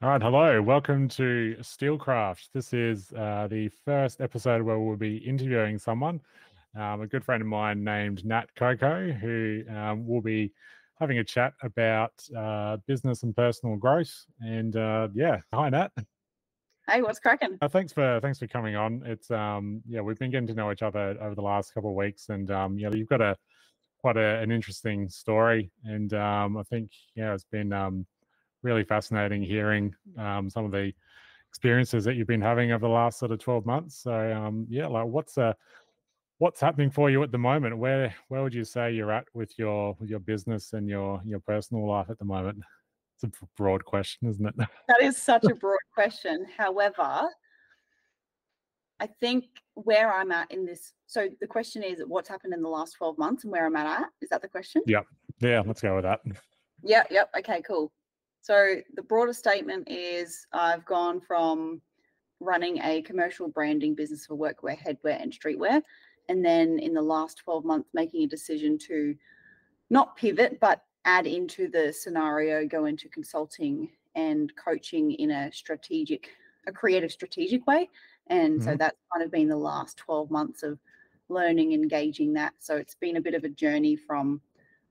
All right, hello. Welcome to SteeleCraft. This is uh, the first episode where we'll be interviewing someone, um, a good friend of mine named Nat Koko, who um, will be having a chat about uh, business and personal growth. And uh, yeah, hi Nat. Hey, what's cracking? Uh, thanks for thanks for coming on. It's um yeah, we've been getting to know each other over the last couple of weeks, and um yeah, you've got a quite a, an interesting story, and um I think yeah, it's been um really fascinating hearing um, some of the experiences that you've been having over the last sort of 12 months. So um, yeah, like what's uh what's happening for you at the moment? Where where would you say you're at with your with your business and your your personal life at the moment? It's a broad question, isn't it? That is such a broad question. However, I think where I'm at in this. So the question is, what's happened in the last 12 months and where I'm at? Is that the question? Yeah. Yeah. Let's go with that. Yeah. Yep. Okay. Cool. So the broader statement is I've gone from running a commercial branding business for workwear, headwear, and streetwear. And then in the last 12 months, making a decision to not pivot, but add into the scenario, go into consulting and coaching in a strategic, a creative, strategic way. And mm-hmm. so that's kind of been the last 12 months of learning, engaging that. So it's been a bit of a journey from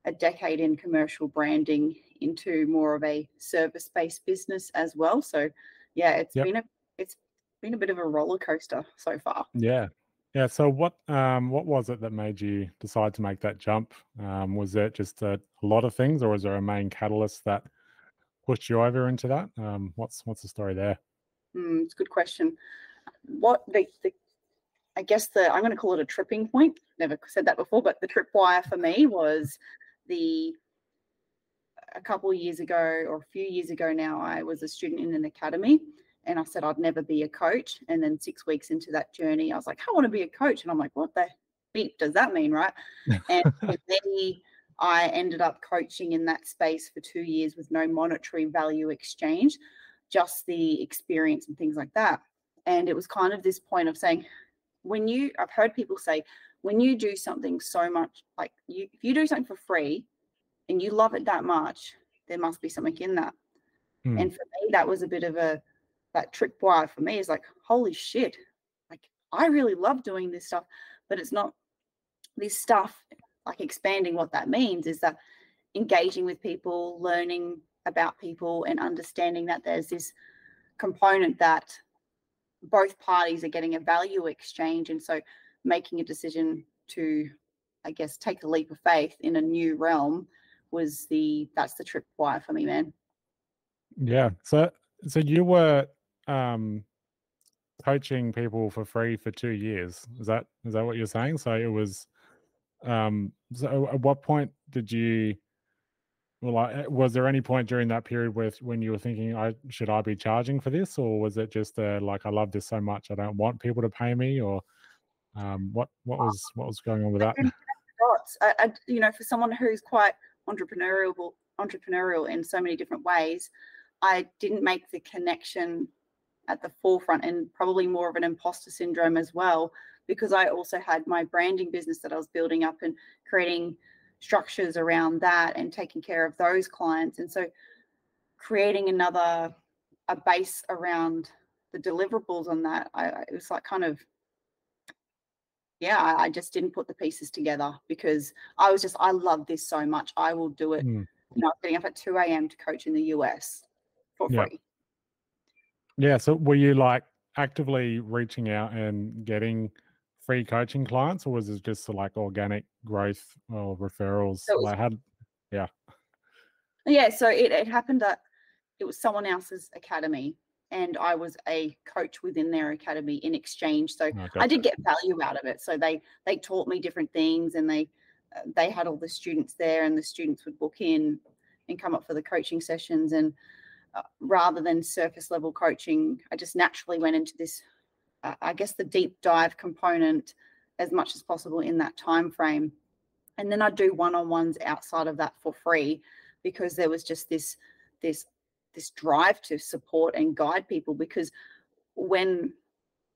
a decade in commercial branding into more of a service-based business as well. So yeah, it's yep. been a it's been a bit of a roller coaster so far. Yeah. Yeah. So what um what was it that made you decide to make that jump? Um, was it just a, a lot of things or was there a main catalyst that pushed you over into that? Um, what's what's the story there? Mm, it's a good question. What the, the I guess the I'm going to call it a tripping point. Never said that before, but the tripwire for me was the a couple of years ago or a few years ago now, I was a student in an academy and I said I'd never be a coach. And then six weeks into that journey, I was like, I want to be a coach. And I'm like, what the beep does that mean? Right. and then I ended up coaching in that space for two years with no monetary value exchange, just the experience and things like that. And it was kind of this point of saying, when you, I've heard people say, when you do something so much, like you, if you do something for free, and you love it that much, there must be something in that. Hmm. And for me, that was a bit of a that tripwire for me is like, holy shit, like I really love doing this stuff, but it's not this stuff like expanding what that means is that engaging with people, learning about people, and understanding that there's this component that both parties are getting a value exchange. And so making a decision to, I guess, take a leap of faith in a new realm was the that's the trip wire for me, man. Yeah. So so you were um coaching people for free for two years. Is that is that what you're saying? So it was um so at what point did you well I, was there any point during that period with when you were thinking i should i be charging for this or was it just a, like i love this so much i don't want people to pay me or um what what was what was going on with that I, I, you know for someone who's quite entrepreneurial entrepreneurial in so many different ways i didn't make the connection at the forefront and probably more of an imposter syndrome as well because i also had my branding business that i was building up and creating structures around that and taking care of those clients. And so creating another a base around the deliverables on that I, it was like kind of yeah, I, I, just didn't put the pieces together because I was just, I love this so much. I will do it. Mm. You know, getting up at 2 a.m. to coach in the US for yeah. free. Yeah. So were you like actively reaching out and getting free coaching clients or was it just like organic growth or referrals? So was, had, yeah. Yeah. So it, it happened that it was someone else's academy and I was a coach within their academy in exchange. So oh, I did get value out of it. So they they taught me different things, and they uh, they had all the students there, and the students would book in and come up for the coaching sessions. And uh, rather than surface level coaching, I just naturally went into this, uh, I guess, the deep dive component as much as possible in that time frame. And then I do one on ones outside of that for free because there was just this this this drive to support and guide people because when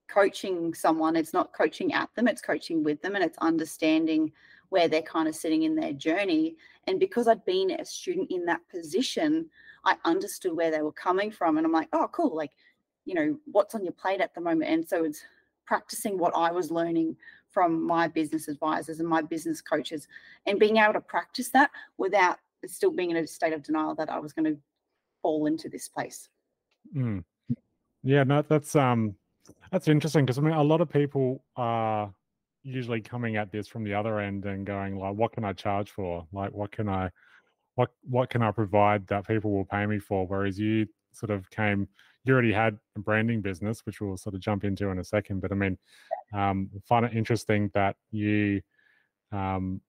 coaching someone it's not coaching at them it's coaching with them and it's understanding where they're kind of sitting in their journey and because i'd been a student in that position I understood where they were coming from. And I'm like, oh, cool. Like, you know, what's on your plate at the moment? And so it's practicing what I was learning from my business advisors and my business coaches and being able to practice that without still being in a state of denial that I was going to fall into this place. Mm. Yeah, no, that's um that's interesting because I mean a lot of people are usually coming at this from the other end and going like what can I charge for? Like what can I what what can I provide that people will pay me for? Whereas you sort of came you already had a branding business, which we'll sort of jump into in a second. But I mean, um, find it interesting that you um,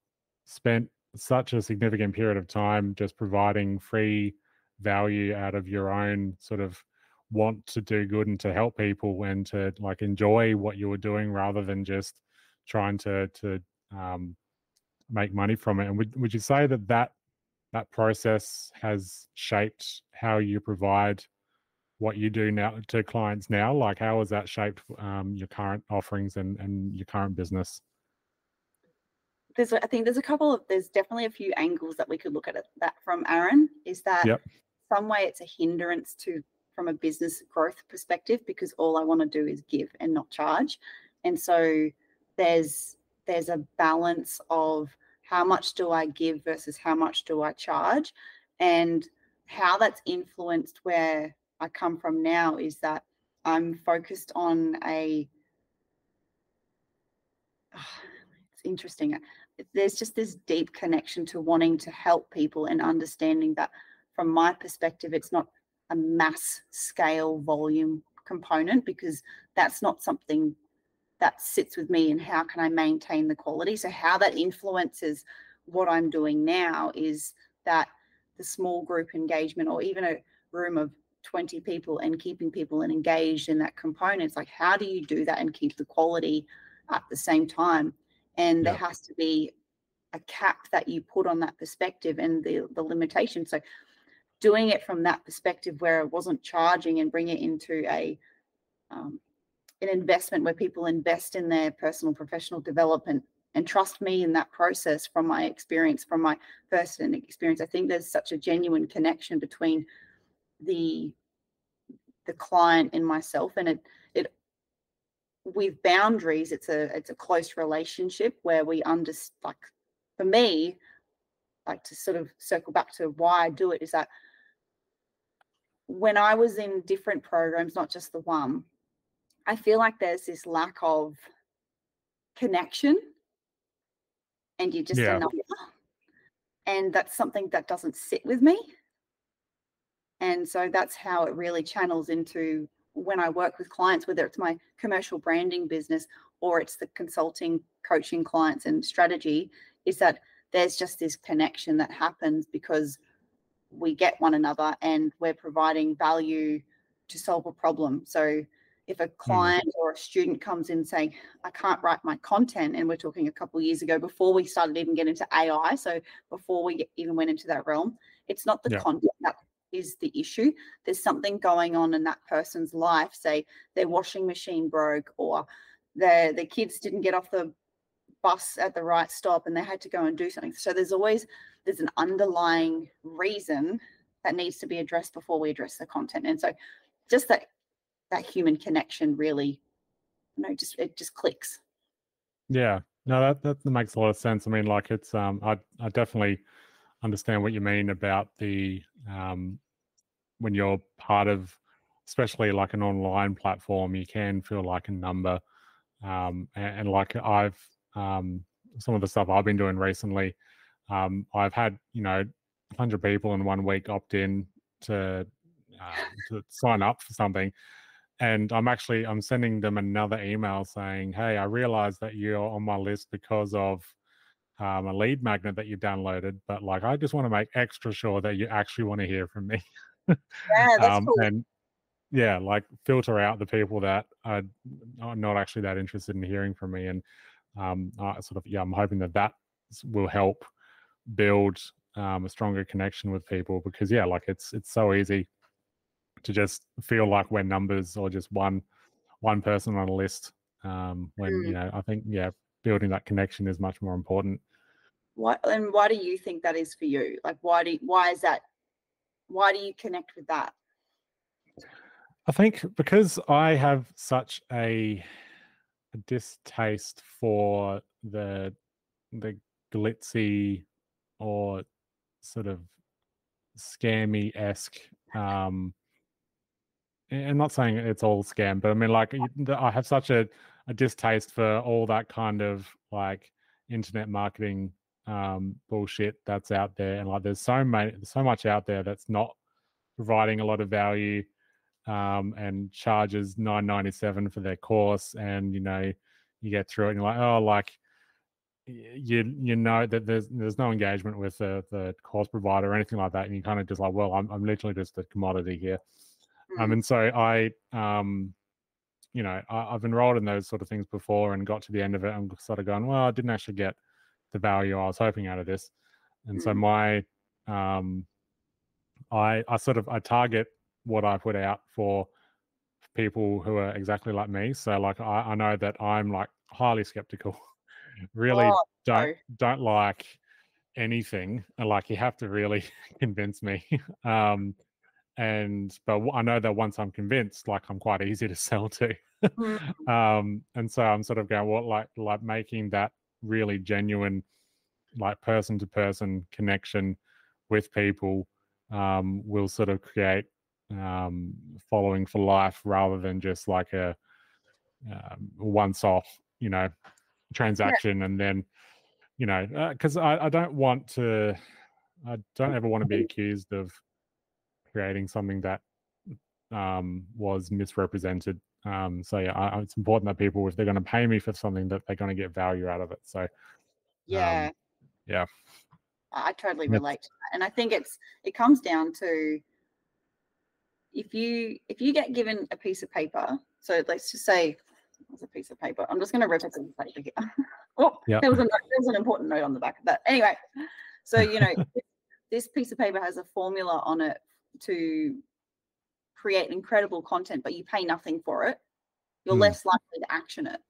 spent such a significant period of time just providing free value out of your own sort of want to do good and to help people and to like enjoy what you were doing rather than just trying to to um, make money from it. And would would you say that that that process has shaped how you provide what you do now to clients now? Like how has that shaped um, your current offerings and and your current business? There's, I think there's a couple of, there's definitely a few angles that we could look at it, that from Aaron. Is that yep. some way it's a hindrance to from a business growth perspective because all I want to do is give and not charge. And so there's there's a balance of how much do I give versus how much do I charge and how that's influenced where I come from now is that I'm focused on a it's interesting there's just this deep connection to wanting to help people and understanding that from my perspective it's not a mass scale volume component because that's not something that sits with me and how can I maintain the quality. So, how that influences what I'm doing now is that the small group engagement or even a room of 20 people and keeping people engaged in that component. It's like, how do you do that and keep the quality at the same time? And yeah. there has to be a cap that you put on that perspective and the, the limitation. So, doing it from that perspective where it wasn't charging and bring it into a um, an investment where people invest in their personal professional development and trust me in that process from my experience from my first experience i think there's such a genuine connection between the the client and myself and it with boundaries it's a it's a close relationship where we understand like for me like to sort of circle back to why i do it is that when I was in different programs, not just the one, I feel like there's this lack of connection and you're just yeah. a number. And that's something that doesn't sit with me. And so that's how it really channels into when I work with clients, whether it's my commercial branding business or it's the consulting, coaching clients and strategy, is that there's just this connection that happens because we get one another and we're providing value to solve a problem. So if a hmm. client mm. or a student comes in saying, I can't write my content, and we're talking a couple of years ago before we started even getting into AI, so before we even went into that realm, it's not the yeah. content that is the issue. There's something going on in that person's life. Say their washing machine broke or their the kids didn't get off the bus at the right stop and they had to go and do something. So there's always there's an underlying reason that needs to be addressed before we address the content. And so just that that human connection really, you know, just it just clicks. Yeah. No, that that makes a lot of sense. I mean, like it's um I I definitely understand what you mean about the um when you're part of especially like an online platform, you can feel like a number. Um and, and like I've um some of the stuff I've been doing recently, um, I've had you know 100 people in one week opt in to uh, to sign up for something, and I'm actually I'm sending them another email saying, "Hey, I realize that you're on my list because of um, a lead magnet that you downloaded, but like I just want to make extra sure that you actually want to hear from me." yeah, that's um, cool. And yeah, like filter out the people that are not actually that interested in hearing from me, and um, uh, sort of yeah, I'm hoping that that will help build um, a stronger connection with people because yeah like it's it's so easy to just feel like we're numbers or just one one person on a list um, when mm. you know i think yeah building that connection is much more important what and why do you think that is for you like why do why is that why do you connect with that? I think because I have such a, a distaste for the the glitzy or sort of scammy esque. Um, I'm not saying it's all scam, but I mean, like, I have such a, a distaste for all that kind of like internet marketing um, bullshit that's out there, and like, there's so many, so much out there that's not providing a lot of value um, and charges 9.97 for their course, and you know, you get through it, and you're like, oh, like you you know that there's there's no engagement with the the course provider or anything like that, and you kind of just like, well, I'm I'm literally just a commodity here. Um, Mm. and so I um, you know, I, I've enrolled in those sort of things before and got to the end of it and sort of going, well, I didn't actually get the value I was hoping out of this, and so Mm. my um, I I sort of I target what I put out for people who are exactly like me. So like I, I know that I'm like highly skeptical, really Oh, don't no. don't like anything. and, Like you have to really convince me. um, and but I know that once I'm convinced, like I'm quite easy to sell to. Mm. um, and so I'm sort of going, what like like making that really genuine, like person to person connection with people um, will sort of create um, following for life rather than just like a um, once off, you know, transaction and then, you know, because I, I don't want to, I don't ever want to be accused of creating something that um, was misrepresented. Um, so yeah, I, it's important that people, if they're going to pay me for something, that they're going to get value out of it. So Yeah. yeah. I totally relate to that. And I think it's it comes down to if you if you get given a piece of paper, so let's just say what's a piece of paper. I'm just gonna rip represent the paper here. oh, Yeah. there was a note, there was an important note on the back of that. Anyway, so you know this piece of paper has a formula on it to create incredible content, but you pay nothing for it, you're Hmm. less likely to action it.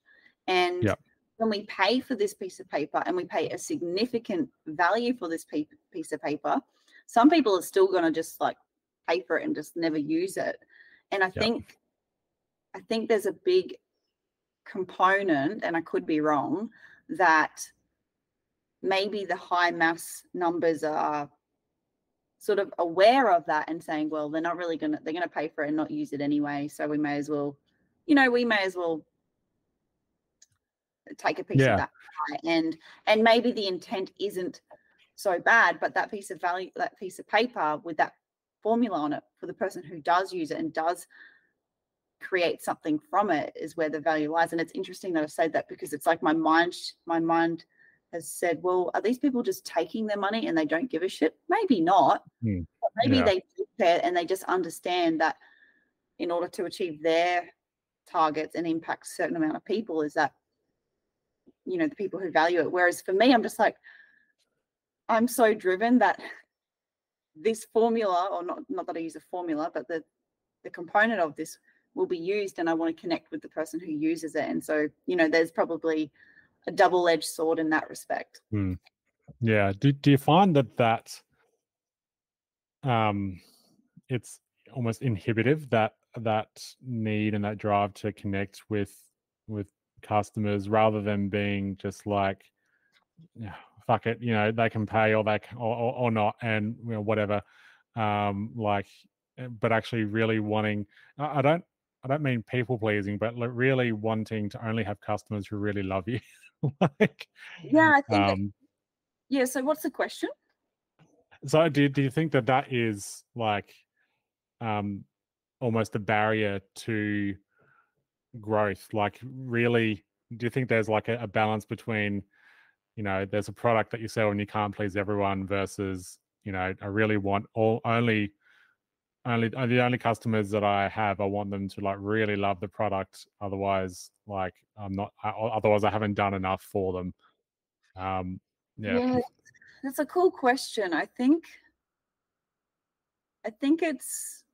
And Yep. when we pay for this piece of paper and we pay a significant value for this pe- piece of paper, some people are still going to just like pay for it and just never use it. And I Yep. think, I think there's a big component, and I could be wrong, that maybe the high mass numbers are sort of aware of that and saying, well, they're not really going to, they're going to pay for it and not use it anyway. So we may as well, you know, we may as well take a piece Yeah. of that and and maybe the intent isn't so bad but that piece of value that piece of paper with that formula on it for the person who does use it and does create something from it is where the value lies and it's interesting that i said that because it's like my mind my mind has said well are these people just taking their money and they don't give a shit? Maybe not hmm. but maybe Yeah. they do care and they just understand that in order to achieve their targets and impact a certain amount of people is that you know the people who value it. Whereas for me i'm just like i'm so driven that this formula or not not that i use a formula but the the component of this will be used and i want to connect with the person who uses it. And so you know there's probably a double-edged sword in that respect Yeah. Do do you find that that um it's almost inhibitive that that need and that drive to connect with with customers rather than being just like fuck it, you know, they can pay or they can, or, or, or not and you know, whatever. Um like uh, but actually really wanting I don't I don't mean people pleasing, but really wanting to only have customers who really love you. like yeah i think that- um yeah so what's the question So do do you think that that is like um almost a barrier to growth? Like really do you think there's like a, a balance between you know there's a product that you sell and you can't please everyone versus you know I really want all only only uh, the only customers that I have I want them to like really love the product otherwise like I'm not I, otherwise I haven't done enough for them um yeah, that's a cool question. I think I think it's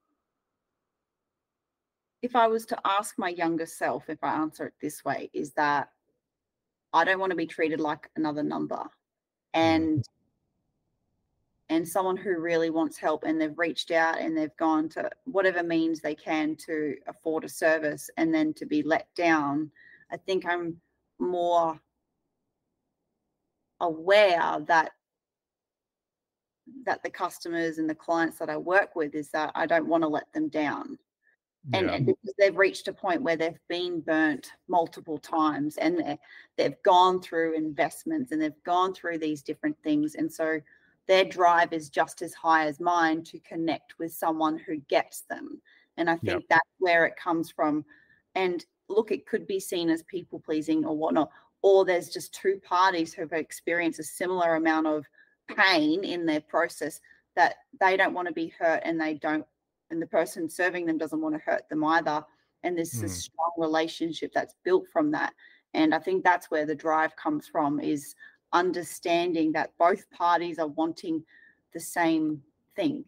if I was to ask my younger self, if I answer it this way, is that I don't want to be treated like another number. And and someone who really wants help and they've reached out and they've gone to whatever means they can to afford a service and then to be let down, I think I'm more aware that that the customers and the clients that I work with is that I don't want to let them down. Yeah. And, and, because they've reached a point where they've been burnt multiple times and they've gone through investments and they've gone through these different things. And so their drive is just as high as mine to connect with someone who gets them. And I think yep. that's where it comes from. And look, it could be seen as people pleasing or whatnot, or there's just two parties who've experienced a similar amount of pain in their process that they don't want to be hurt and they don't and the person serving them doesn't want to hurt them either and there's mm. a strong relationship that's built from that and i think that's where the drive comes from is understanding that both parties are wanting the same thing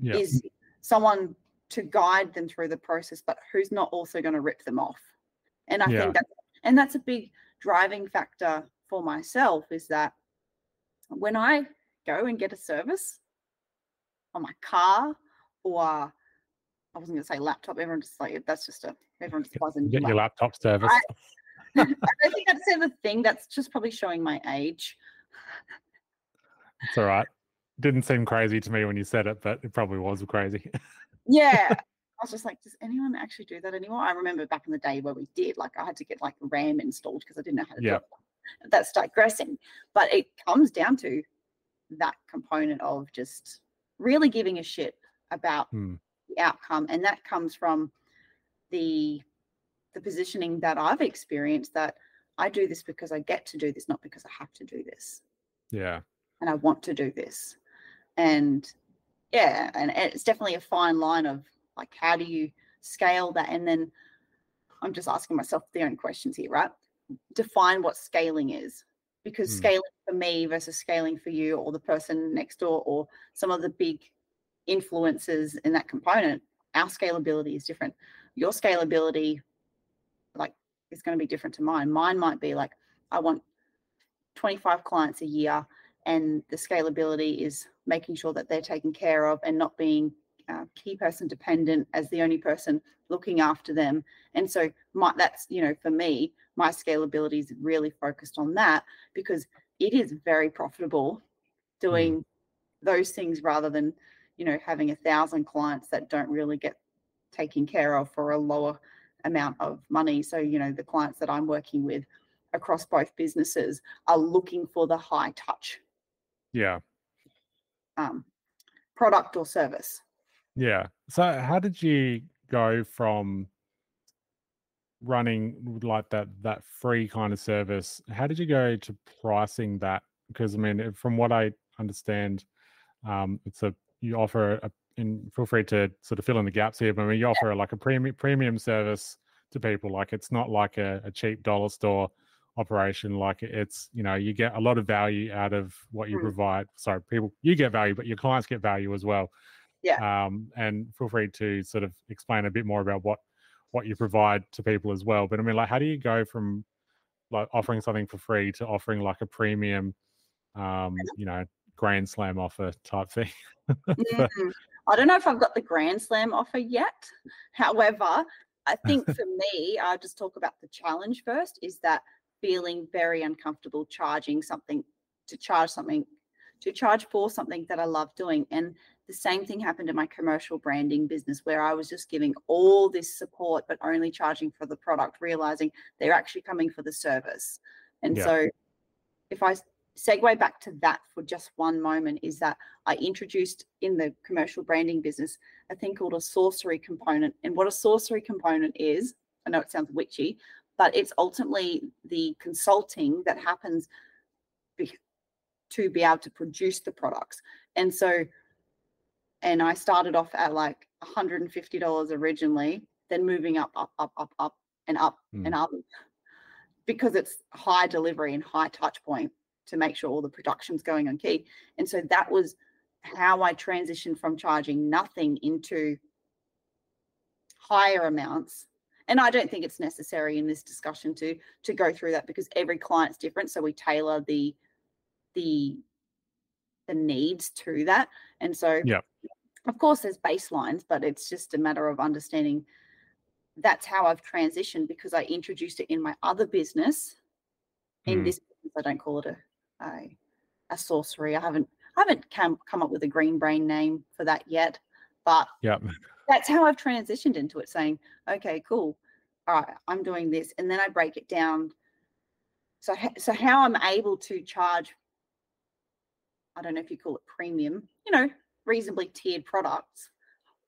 yeah. is someone to guide them through the process but who's not also going to rip them off and i yeah. think that and that's a big driving factor for myself is that when I go and get a service on my car or I wasn't going to say laptop, everyone just like that's just a everyone just buzzing. Get your laptop service. I, I don't think that's ever thing. That's just probably showing my age. It's all right. Didn't seem crazy to me when you said it, but it probably was crazy. yeah. I was just like, does anyone actually do that anymore? I remember back in the day where we did, like I had to get like RAM installed because I didn't know how to yeah. do it that's digressing. But it comes down to that component of just really giving a shit about hmm. the outcome. And that comes from the the positioning that I've experienced that I do this because I get to do this, not because I have to do this. Yeah. And I want to do this. And yeah, and it's definitely a fine line of like how do you scale that? And then I'm just asking myself the own questions here, right? define what scaling is because mm. scaling for me versus scaling for you or the person next door or some of the big influences in that component our scalability is different your scalability is going to be different to mine mine might be like i want 25 clients a year and the scalability is making sure that they're taken care of and not being uh, key person dependent as the only person looking after them and so my, that's you know for me my scalability is really focused on that because it is very profitable doing mm. those things rather than you know having a thousand clients that don't really get taken care of for a lower amount of money. So you know the clients that i'm working with across both businesses are looking for the high touch. Yeah. Um, product or service. Yeah. So how did you go from running like that that free kind of service? How did you go to pricing that? Because i mean from what i understand um it's a you offer a and feel free to sort of fill in the gaps here but i mean you offer like a premium premium service to people like it's not like a, a cheap dollar store operation like it's you know you get a lot of value out of what you mm. provide sorry people you get value but your clients get value as well yeah um and feel free to sort of explain a bit more about what what you provide to people as well. But I mean, like, how do you go from like offering something for free to offering like a premium, um, you know, grand slam offer type thing? mm, I don't know if I've got the grand slam offer yet. However, I think for me, I'll just talk about the challenge first is that feeling very uncomfortable charging something to charge something to charge for something that I love doing. And the same thing happened in my commercial branding business where I was just giving all this support, but only charging for the product, realizing they're actually coming for the service. And yeah. so if I segue back to that for just one moment, is that I introduced in the commercial branding business a thing called a sorcery component. And what a sorcery component is, I know it sounds witchy, but it's ultimately the consulting that happens to be able to produce the products. And so and I started off at like $150 originally, then moving up, up, up, up, up, and up mm. and up because it's high delivery and high touch point to make sure all the production's going on key. And so that was how I transitioned from charging nothing into higher amounts. And I don't think it's necessary in this discussion to to go through that because every client's different. So we tailor the the the needs to that. And so, Yeah. of course, there's baselines, but it's just a matter of understanding that's how I've transitioned because I introduced it in my other business. In Mm. this business, I don't call it a, a a sorcery. I haven't I haven't come come up with a green brain name for that yet, but Yeah. that's how I've transitioned into it, saying, okay, cool. All right, I'm doing this. And then I break it down. So, so how I'm able to charge, I don't know if you call it premium, you know, reasonably tiered products.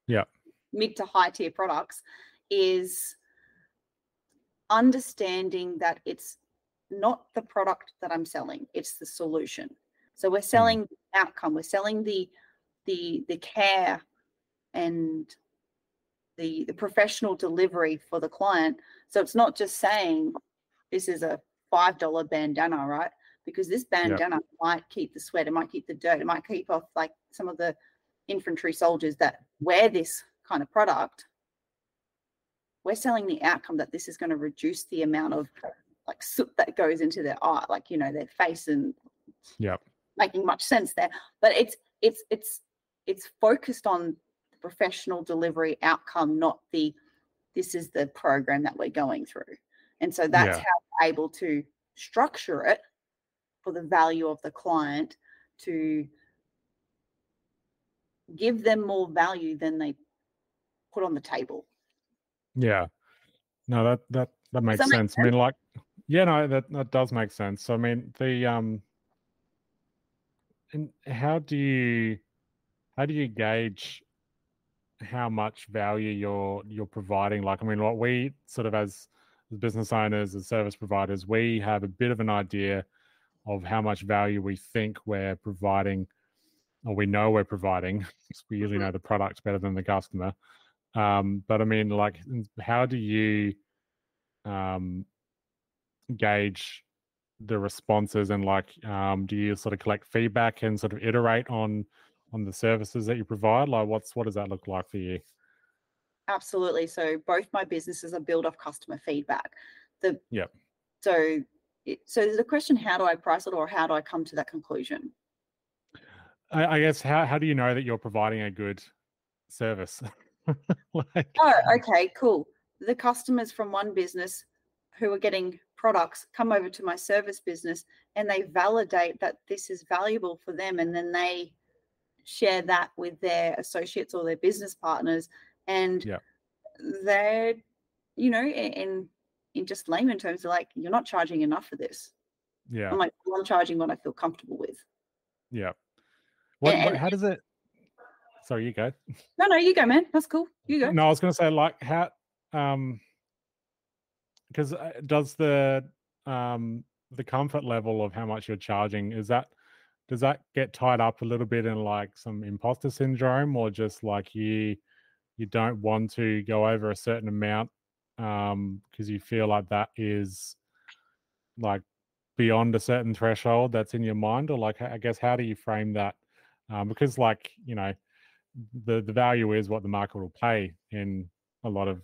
Yeah. Mid to high tier products is understanding that it's not the product that I'm selling, it's the solution. So we're hmm. selling the outcome, we're selling the the the care and the the professional delivery for the client. So it's not just saying this is a five dollar bandana, right? Because this bandana might keep the sweat, it might keep the dirt, it might keep off like some of the infantry soldiers that wear this kind of product. We're selling the outcome that this is going to reduce the amount of like soot that goes into their eye, like you know, their face and yeah, making much sense there. But it's it's it's it's focused on the professional delivery outcome, not the this is the program that we're going through. And so that's Yeah. how we're able to structure it for the value of the client to give them more value than they put on the table. Yeah. No, that that that makes that make sense. I mean, like, yeah, no, that that does make sense. So, I mean, the um, and how do you how do you gauge how much value you're you're providing? Like, I mean, what we sort of as as business owners, as service providers, we have a bit of an idea of how much value we think we're providing, or we know we're providing. we usually Mhm. know the product better than the customer. Um, but I mean, like, how do you um, gauge the responses and like, um, do you sort of collect feedback and sort of iterate on on the services that you provide? Like, what's what does that look like for you? Absolutely. So both my businesses are built off customer feedback. The Yep. So so there's a question: How do I price it, or how do I come to that conclusion? I, I guess how how do you know that you're providing a good service? like, Oh, okay, cool. The customers from one business who are getting products come over to my service business and they validate that this is valuable for them, and then they share that with their associates or their business partners, and Yep. they're, you know, in in- just layman terms, they're like, "You're not charging enough for this." yeah, I'm like, well, "I'm charging what I feel comfortable with." yeah. What, what how does it? Sorry, you go. No, no, you go, man. That's cool. You go. No, I was going to say like how um because does the um the comfort level of how much you're charging is that does that get tied up a little bit in like some imposter syndrome or just like you you don't want to go over a certain amount um because you feel like that is like beyond a certain threshold that's in your mind? Or like i guess how do you frame that? Um because like you know the the value is what the market will pay in a lot of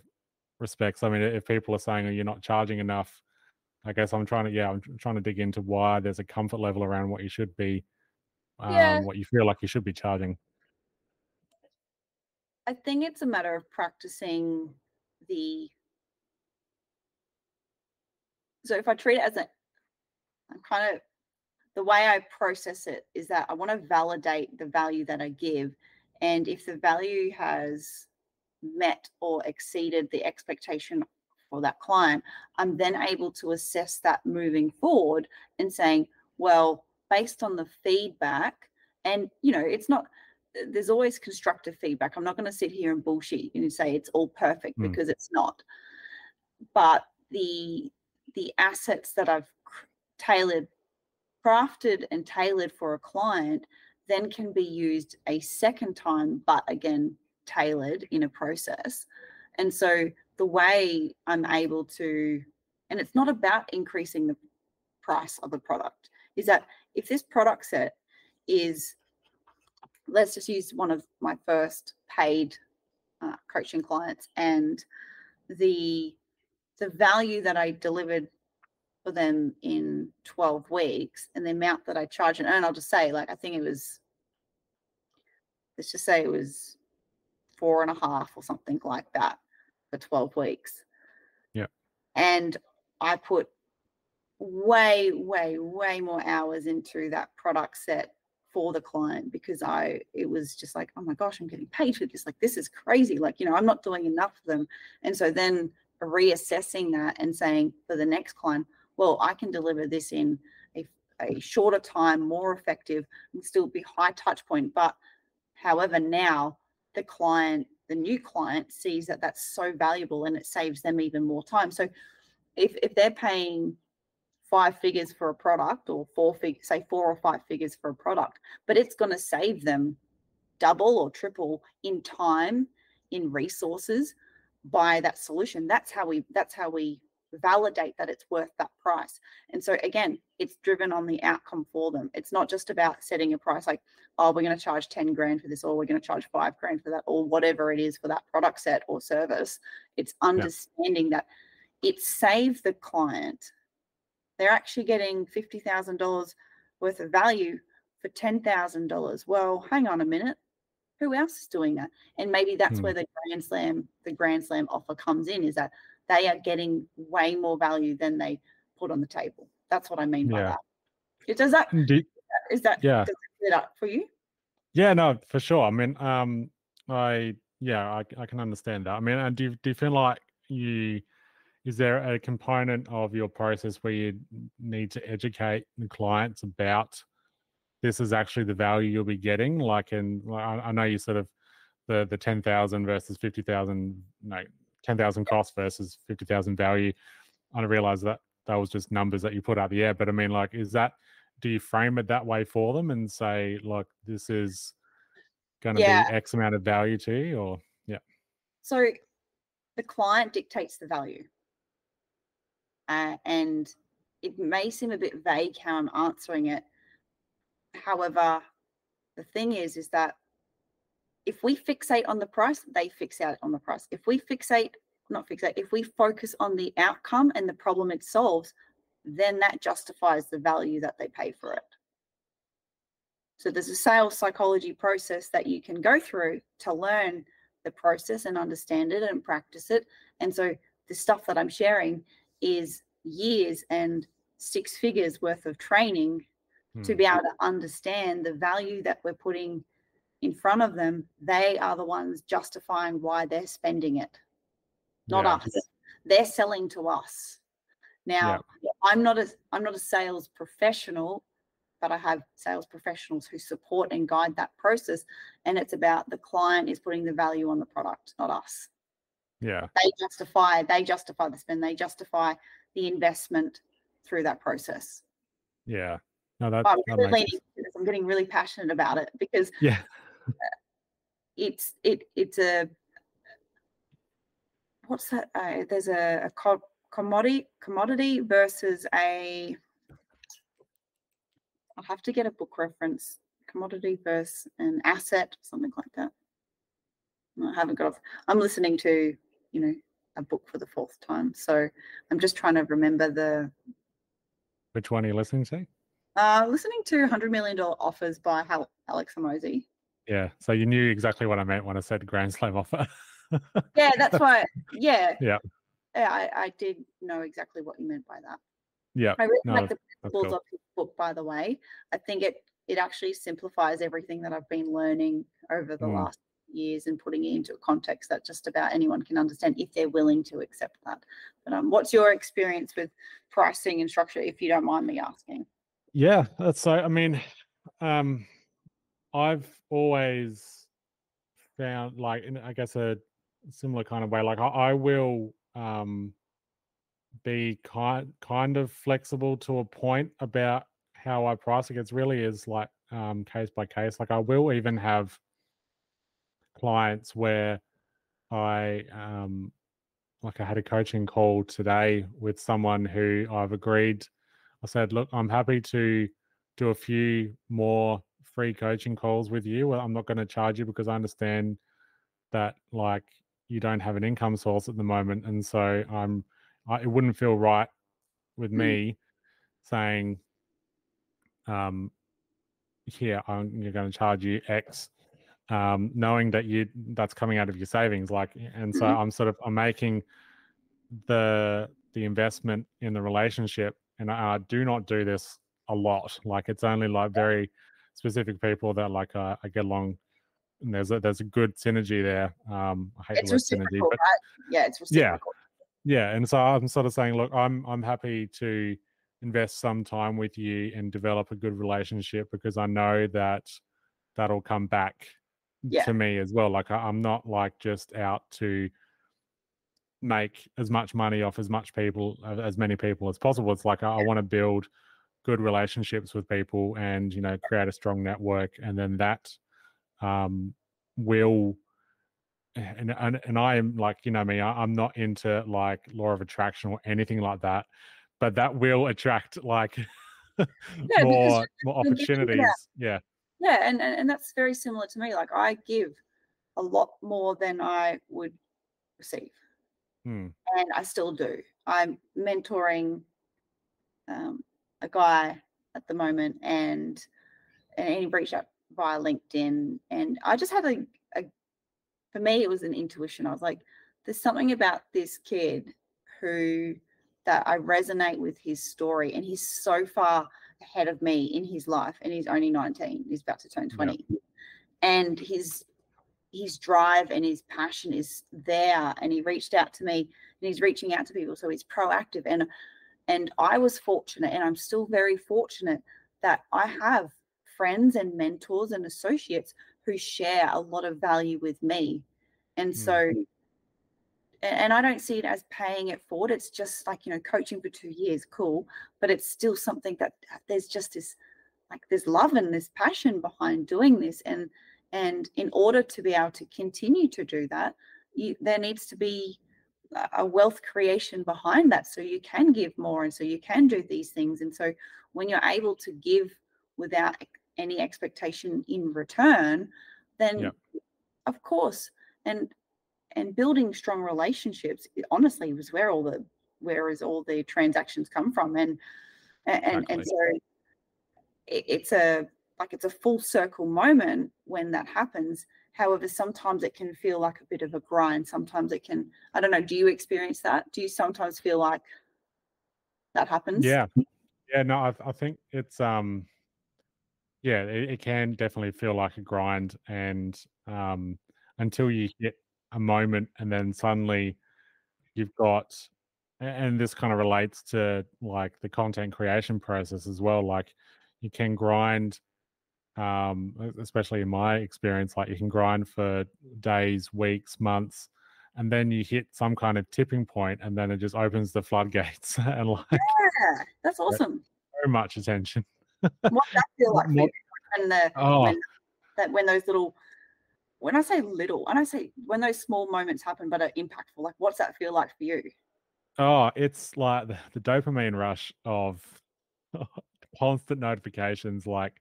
respects. I mean, if people are saying oh, you're not charging enough, I guess I'm trying to yeah, I'm trying to dig into why there's a comfort level around what you should be, um, Yeah. what you feel like you should be charging. I think it's a matter of practicing the. So if I treat it as a, I'm kind of, the way I process it is that I want to validate the value that I give. And if the value has met or exceeded the expectation for that client, I'm then able to assess that moving forward and saying, well, based on the feedback, and you know, it's not, there's always constructive feedback. I'm not going to sit here and bullshit and say it's all perfect Mm. because it's not. But the the assets that I've tailored, crafted and tailored for a client then can be used a second time, but again tailored in a process. And so the way I'm able to, and it's not about increasing the price of the product, is that if this product set is let's just use one of my first paid uh, coaching clients and the the value that I delivered for them in 12 weeks and the amount that I charge and earn, I'll just say like I think it was let's just say it was four and a half or something like that for 12 weeks. Yeah. And I put way, way, way more hours into that product set for the client because I it was just like, oh my gosh, I'm getting paid for this. Like this is crazy. Like, you know, I'm not doing enough for them. And so then reassessing that and saying for the next client, well, I can deliver this in a, a shorter time, more effective, and still be high touch point. But however, now the client, the new client sees that that's so valuable and it saves them even more time. So if, if they're paying five figures for a product or four fig say four or five figures for a product, but it's going to save them double or triple in time, in resources by that solution. That's how we that's how we validate that it's worth that price. And so again, it's driven on the outcome for them. It's not just about setting a price like, oh, we're going to charge 10 grand for this, or we're going to charge five grand for that, or whatever it is for that product set or service. It's understanding yeah. that it saves the client they're actually getting $50,000 worth of value for $10,000. Well, hang on a minute. Who else is doing that? And maybe that's hmm. where the Grand Slam, the Grand Slam offer comes in is that they are getting way more value than they put on the table. That's what I mean by yeah. that. Does that, Do, is that, yeah. does it up for you? Yeah, no, for sure. I mean, um, I, yeah, I, I can understand that. I mean, and do, do you feel like you, is there a component of your process where you need to educate the clients about this is actually the value you'll be getting like in i, know you sort of the the 10,000 versus 50,000 no 10,000 cost versus 50,000 value i realize that that was just numbers that you put out the air but i mean like is that do you frame it that way for them and say look this is going to yeah. be x amount of value to you or yeah so the client dictates the value uh, and it may seem a bit vague how I'm answering it. However, the thing is, is that if we fixate on the price, they fixate on the price. If we fixate, not fixate, if we focus on the outcome and the problem it solves, then that justifies the value that they pay for it. So there's a sales psychology process that you can go through to learn the process and understand it and practice it. And so the stuff that I'm sharing is years and six figures worth of training hmm. to be able to understand the value that we're putting in front of them. They are the ones justifying why they're spending it, not yeah. us. They're selling to us. Now, yeah. I'm not a I'm not a sales professional, but I have sales professionals who support and guide that process. And it's about the client is putting the value on the product, not us. Yeah. They justify, they justify the spend, they justify the investment through that process. Yeah. No, that, I'm, really I'm getting really passionate about it because yeah, it's it it's a what's that? Uh, there's a, a co- commodity commodity versus a. I'll have to get a book reference. Commodity versus an asset, something like that. I haven't got. Off. I'm listening to you know a book for the fourth time. So I'm just trying to remember the. Which one are you listening to? Uh, listening to $100 million offers by Hal- Alex Hormozi. Yeah. So you knew exactly what I meant when I said Grand Slam offer. yeah, that's why. Yeah. Yeah. Yeah, I, I did know exactly what you meant by that. Yeah. I really no, like the principles cool. of his book, by the way. I think it it actually simplifies everything that I've been learning over the mm. last years and putting it into a context that just about anyone can understand if they're willing to accept that. But um, what's your experience with pricing and structure, if you don't mind me asking? Yeah, that's so. I mean, um, I've always found like in I guess a similar kind of way. Like I, I will um, be kind kind of flexible to a point about how I price it. It's really is like um, case by case. Like I will even have clients where I um like I had a coaching call today with someone who I've agreed. I said, look, I'm happy to do a few more free coaching calls with you. Well, I'm not going to charge you because I understand that like you don't have an income source at the moment, and so I'm. I, it wouldn't feel right with mm. me saying, um, here I'm you're going to charge you X um, knowing that you that's coming out of your savings like and so Mhm. i'm sort of i'm making the the investment in the relationship and I, I do not do this a lot like it's only like very specific people that like uh, i get along and there's a there's a good synergy there um i hate It's the word synergy but right? Yeah, it's reciprocal. yeah yeah. and so i'm sort of saying look i'm i'm happy to invest some time with you and develop a good relationship because i know that that'll come back Yeah. to me as well like I, i'm not like just out to make as much money off as much people as many people as possible it's like i, I want to build good relationships with people and you know create a strong network and then that um will and and, and I am like you know me I, I'm not into like law of attraction or anything like that but that will attract like because more more you're giving it out. opportunities yeah Yeah, and, and and that's very similar to me. Like I give a lot more than I would receive, Hmm. and I still do. I'm mentoring um, a guy at the moment, and and he reached out via LinkedIn, and I just had a, a for me it was an intuition. I was like, there's something about this kid who that I resonate with his story, and he's so far ahead of me in his life, and he's only 19. He's about to turn 20, and his his drive and his passion is there. And he reached out to me, and he's reaching out to people, so he's proactive. And and I was fortunate, and I'm still very fortunate that I have friends and mentors and associates who share a lot of value with me. And Hmm. so and I don't see it as paying it forward. It's just like, you know, coaching for two years, cool. But it's still something that there's just this like there's love and this passion behind doing this. And and in order to be able to continue to do that, you there needs to be a- wealth creation behind that so you can give more and so you can do these things. And so when you're able to give without any expectation in return, then Yeah. of course. And and building strong relationships honestly was where all the where is all the transactions come from and and and, and so it, it's a like it's a full circle moment when that happens however sometimes it can feel like a bit of a grind. Sometimes it can i don't know do you experience that? Do you sometimes feel like that happens? Yeah. Yeah no I, I think it's um yeah it, it can definitely feel like a grind and um until you hit a moment and then suddenly you've got and this kind of relates to like the content creation process as well like you can grind um especially in my experience like you can grind for days weeks months and then you hit some kind of tipping point and then it just opens the floodgates and like yeah that's awesome. so much attention. What does that feel like when the oh. when that when those little when I say little, and I say when those small moments happen but are impactful, like what's that feel like for you? Oh, it's like the, the dopamine rush of constant notifications like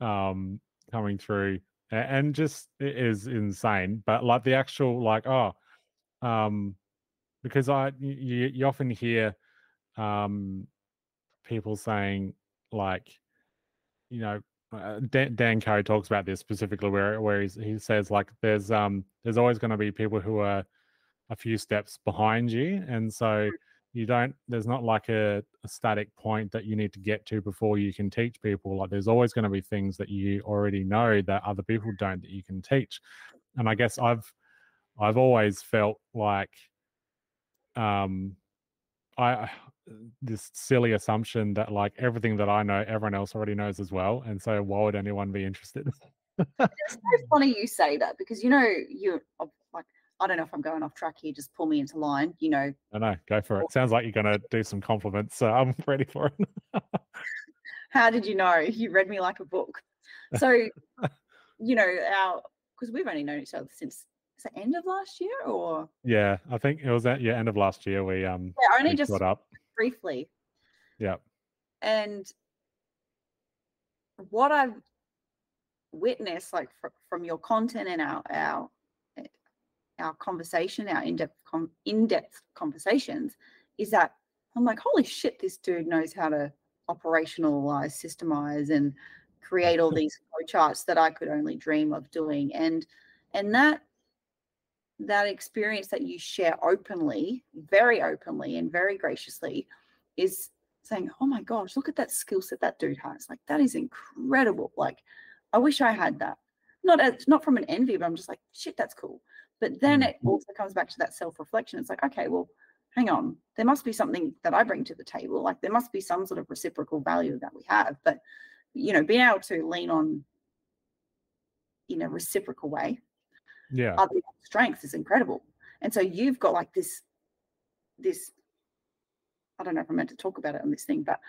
um coming through and just is insane. But like the actual like oh um because I you, you often hear um people saying like you know uh, Dan, Dan Carey talks about this specifically where where he says like there's um there's always going to be people who are a few steps behind you and so you don't there's not like a, a static point that you need to get to before you can teach people like there's always going to be things that you already know that other people don't that you can teach. And i guess i've i've always felt like um i this silly assumption that like everything that i know everyone else already knows as well and so why would anyone be interested? It's so funny you say that because you know like I don't know if I'm going off track here. Just pull me into line. You know, i know go for it sounds like you're going to do some compliments so i'm ready for it how did you know? You read me like a book. So, you know, our because we've only known each other since the end of last year or Yeah, I think it was at yeah end of last year we um yeah, only just up. briefly. Yeah, And what I've witnessed, like fr- from your content and our our our conversation, our in-depth com- in-depth conversations, is that I'm like, holy shit, this dude knows how to operationalize, systemize, and create all these charts that I could only dream of doing. And and that that experience that you share openly, very openly and very graciously, is saying, "Oh my gosh, look at that skill set that dude has! Like that is incredible! Like I wish I had that." Not as, not from an envy, but I'm just like, "Shit, that's cool." But then it Mm. also comes back to that self reflection. It's like, okay, well, hang on, there must be something that I bring to the table. Like there must be some sort of reciprocal value that we have. But you know, being able to lean on in a reciprocal way Yeah. other strengths is incredible. And so you've got like this, this, I don't know if I'm meant to talk about it on this thing, but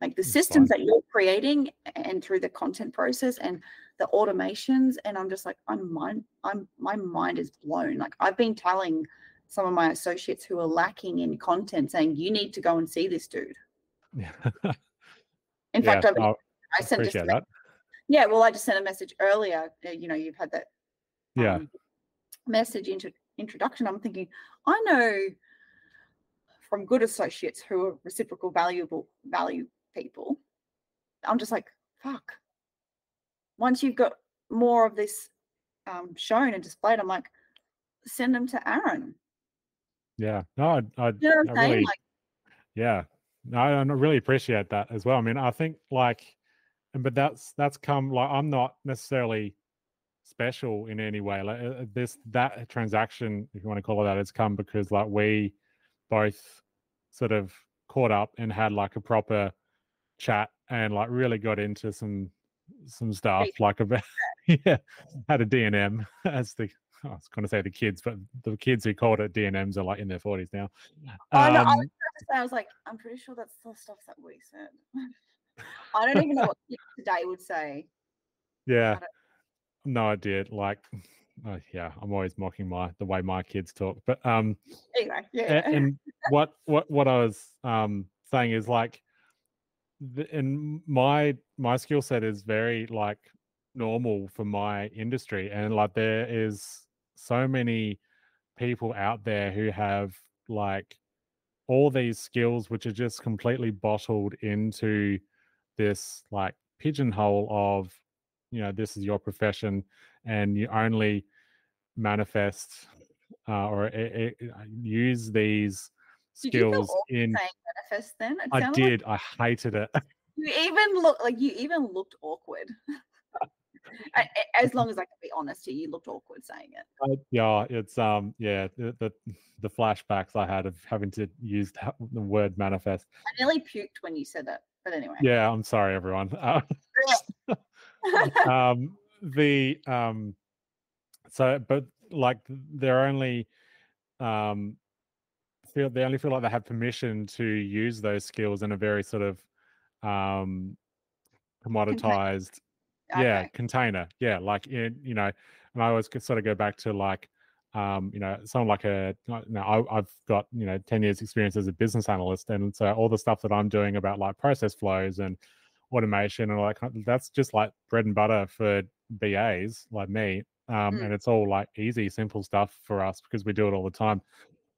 like the It's systems fine. that you're creating and through the content process and the automations. And I'm just like, I'm mind, I'm my mind is blown. Like I've been telling some of my associates who are lacking in content saying, you need to go and see this dude. Yeah. In fact, yeah, I I sent just, that. yeah, well, I just sent a message earlier. uh, You know, you've had that Yeah. um, message into introduction, I'm thinking, I know from good associates who are reciprocal valuable value people. I'm just like, fuck. Once you've got more of this um, shown and displayed, I'm like, send them to Aaron. Yeah. No, I, I, You know I really, Like, yeah. No, I really appreciate that as well. I mean, I think like, but that's that's come like I'm not necessarily special in any way. Like uh, this that transaction, if you want to call it that, has come because like we both sort of caught up and had like a proper chat and like really got into some some stuff like about yeah had a D&M as the I was going to say the kids, but the kids who called it D&Ms are like in their forties now. I know, I Um, was say, I was like, I'm pretty sure that's the stuff that we said. I don't even know what kids today would say. Yeah. No idea. Like, uh, yeah, I'm always mocking my the way my kids talk. But um, Anyway, yeah. and what what what I was um saying is like, the, in my my skill set is very like normal for my industry, and like there is so many people out there who have like all these skills which are just completely bottled into this like pigeonhole of you know this is your profession and you only manifest uh, or i- i- uh, use these skills in manifest then? It i sounded like did i hated it you even look like you even looked awkward. As long as I can be honest here, you looked awkward saying it. I- yeah it's um yeah the, the the flashbacks i had of having to use that, the word manifest I nearly puked when you said that. But anyway. yeah i'm sorry everyone uh, um the um so but like they're only um feel they only feel like they have permission to use those skills in a very sort of um commoditized yeah Okay. container yeah like in you know and i always sort of go back to like um you know someone like a you know, I, i've got you know 10 years experience as a business analyst and so all the stuff that i'm doing about like process flows and automation and all that kind of, that's just like bread and butter for bas like me um Mm. and it's all like easy simple stuff for us because we do it all the time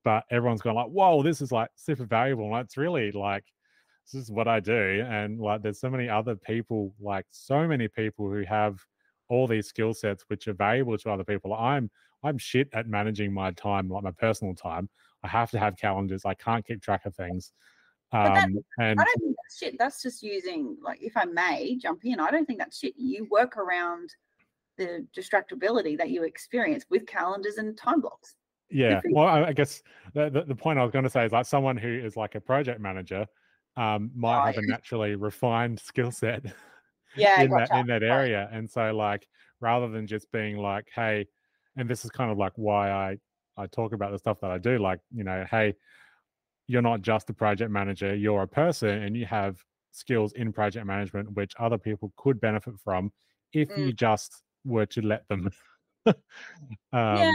but everyone's going like whoa this is like super valuable and it's really like this is what I do. And like, there's so many other people, like so many people who have all these skill sets which are valuable to other people. I'm I'm shit at managing my time, like my personal time. I have to have calendars. I can't keep track of things. But that- Um, and I don't think that's shit. That's just using like if I may jump in, I don't think that's shit. You work around the distractibility that you experience with calendars and time blocks. Yeah, well, I, I guess the, the the point I was going to say is like someone who is like a project manager um, might Oh, have a naturally refined skill set. Yeah, in that in that Right. area and so like rather than just being like hey and this is kind of like why i i talk about the stuff that i do like you know hey you're not just a project manager you're a person and you have skills in project management which other people could benefit from if Mm. you just were to let them um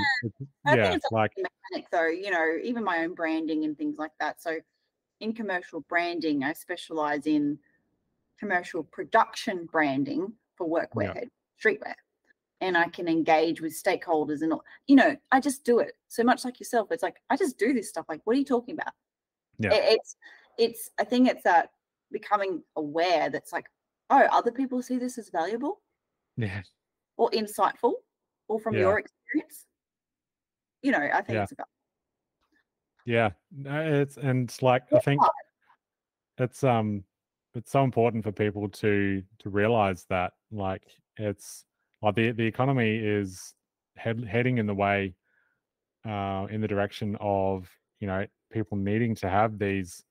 I yeah think it's like mechanic though, you know, even my own branding and things like that. So in commercial branding, I specialize in commercial production branding for workwear, Yeah. streetwear. And I can engage with stakeholders and all, you know, I just do it. So much like yourself, it's like I just do this stuff. Like, what are you talking about? Yeah. It- it's it's I think it's that becoming aware that's like, oh, other people see this as valuable. Yeah. or insightful or from Yeah. your experience. You know, I think Yeah. it's about Yeah. It's and it's like I think it's um it's so important for people to to realize that like it's like the the economy is head, heading in the way uh in the direction of you know people needing to have these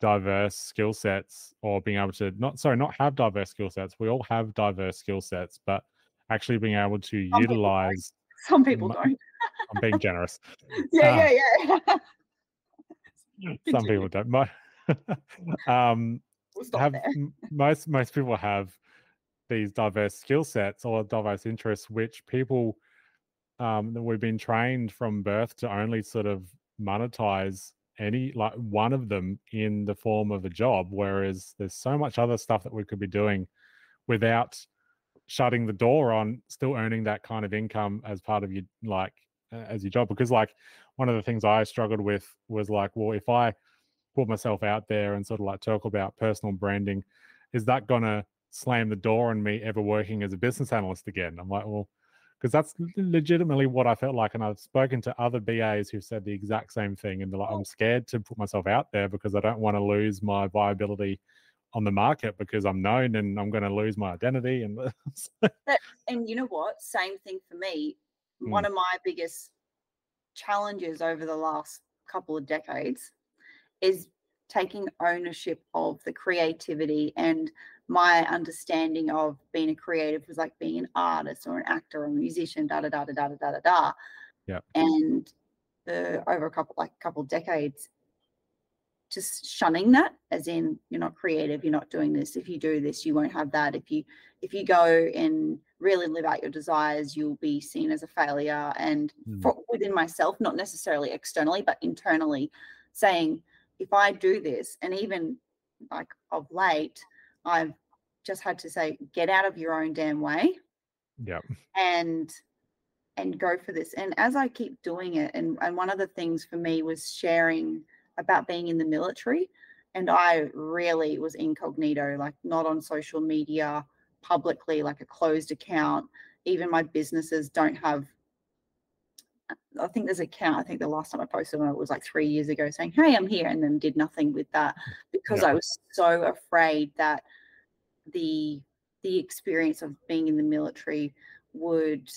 diverse skill sets or being able to not sorry not have diverse skill sets we all have diverse skill sets but actually being able to people don't. utilize some people don't. i'm being generous Yeah, Ah. yeah, yeah. some people don't Mo- um We'll have most most people have these diverse skill sets or diverse interests which people um that we've been trained from birth to only sort of monetize any like one of them in the form of a job whereas there's so much other stuff that we could be doing without shutting the door on still earning that kind of income as part of your like as your job because like one of the things i struggled with was like well if i put myself out there and sort of like talk about personal branding is that gonna slam the door on me ever working as a business analyst again? I'm like well because that's legitimately what i felt like and i've spoken to other bas who've said the exact same thing and they're like oh. i'm scared to put myself out there because i don't want to lose my viability on the market because i'm known and i'm going to lose my identity and And you know what? Same thing for me. One Mm. of my biggest challenges over the last couple of decades is taking ownership of the creativity and my understanding of being a creative was like being an artist or an actor or a musician, da da da da da da da da. Yep. And uh, over a couple like couple decades, just shunning that, as in you're not creative, you're not doing this. If you do this, you won't have that. If you if you go and really live out your desires, you'll be seen as a failure. And Mm. for, within myself, not necessarily externally, but internally, saying if I do this, and even like of late, I've just had to say, get out of your own damn way yeah and and go for this and as i keep doing it and and one of the things for me was sharing about being in the military and i really was incognito like not on social media publicly like a closed account even my businesses don't have uh, i think there's an account i think the last time i posted one it was like three years ago saying hey i'm here and then did nothing with that because Yeah. i was so afraid that the the experience of being in the military would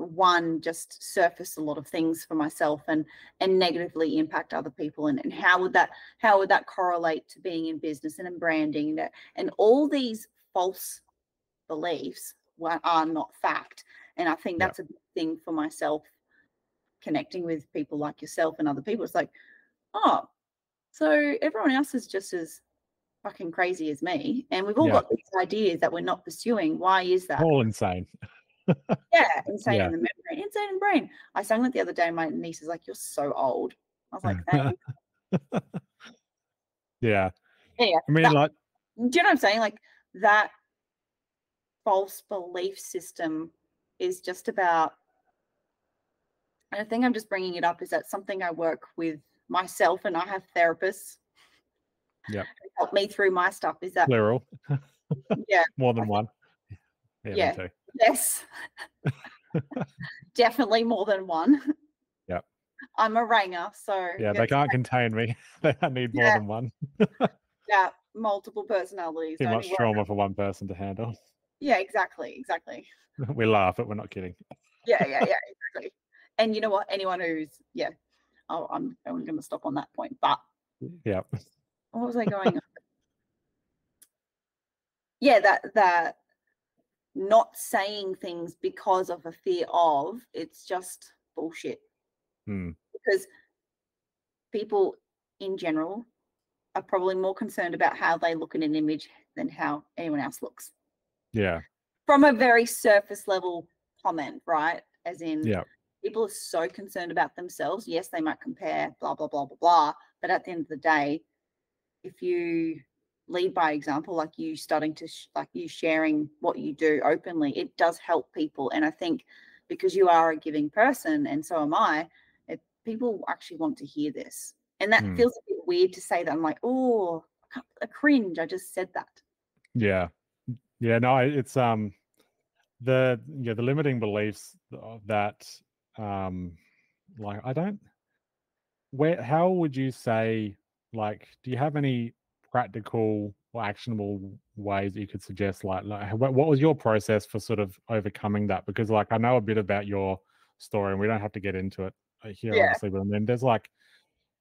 one just surface a lot of things for myself and and negatively impact other people. And, and how would that how would that correlate to being in business and in branding and, and all these false beliefs are not fact. And i think Yeah. that's a big thing for myself connecting with people like yourself and other people. It's like oh so everyone else is just as fucking crazy as me and we've all Yeah. got these ideas that we're not pursuing. Why is that? All insane yeah, insane Yeah. in the membrane, insane in the brain. I sang that the other day. My niece is like, "You're so old." I was like, Thanks. yeah "Anyway, i mean that- like do you know what I'm saying? Like that false belief system is just about. And I think I'm just bringing it up is that something I work with myself, and I have therapists. Yeah. Help me through my stuff. Is that plural yeah? more than one yeah, yeah. Yes. Definitely more than one. Yep. I'm a ranger, so yeah they can't contain me they need more Yeah. than one yeah, multiple personalities. too much one- trauma for one person to handle Yeah, exactly, exactly. we laugh but we're not kidding Yeah, yeah, yeah, exactly. And you know what? Anyone who's yeah, oh, I'm I'm going to stop on that point. But yeah what was I going? on? Yeah, that that not saying things because of a fear of it's just bullshit. Hmm. Because people in general are probably more concerned about how they look in an image than how anyone else looks. yeah from a very surface level comment, right? As in, Yeah. people are so concerned about themselves. Yes, they might compare, blah, blah, blah, blah, blah. But at the end of the day, if you lead by example, like you starting to, sh- like you sharing what you do openly, it does help people. And I think because you are a giving person, and so am I, it, people actually want to hear this. And that Hmm. feels a bit weird to say that. I'm like, oh, a cringe. I just said that. Yeah. Yeah, no, it's um the yeah the limiting beliefs that um like I don't where how would you say like do you have any practical or actionable ways that you could suggest like, like what, what was your process for sort of overcoming that? Because like i know a bit about your story and we don't have to get into it uh, here Yeah. obviously but then there's like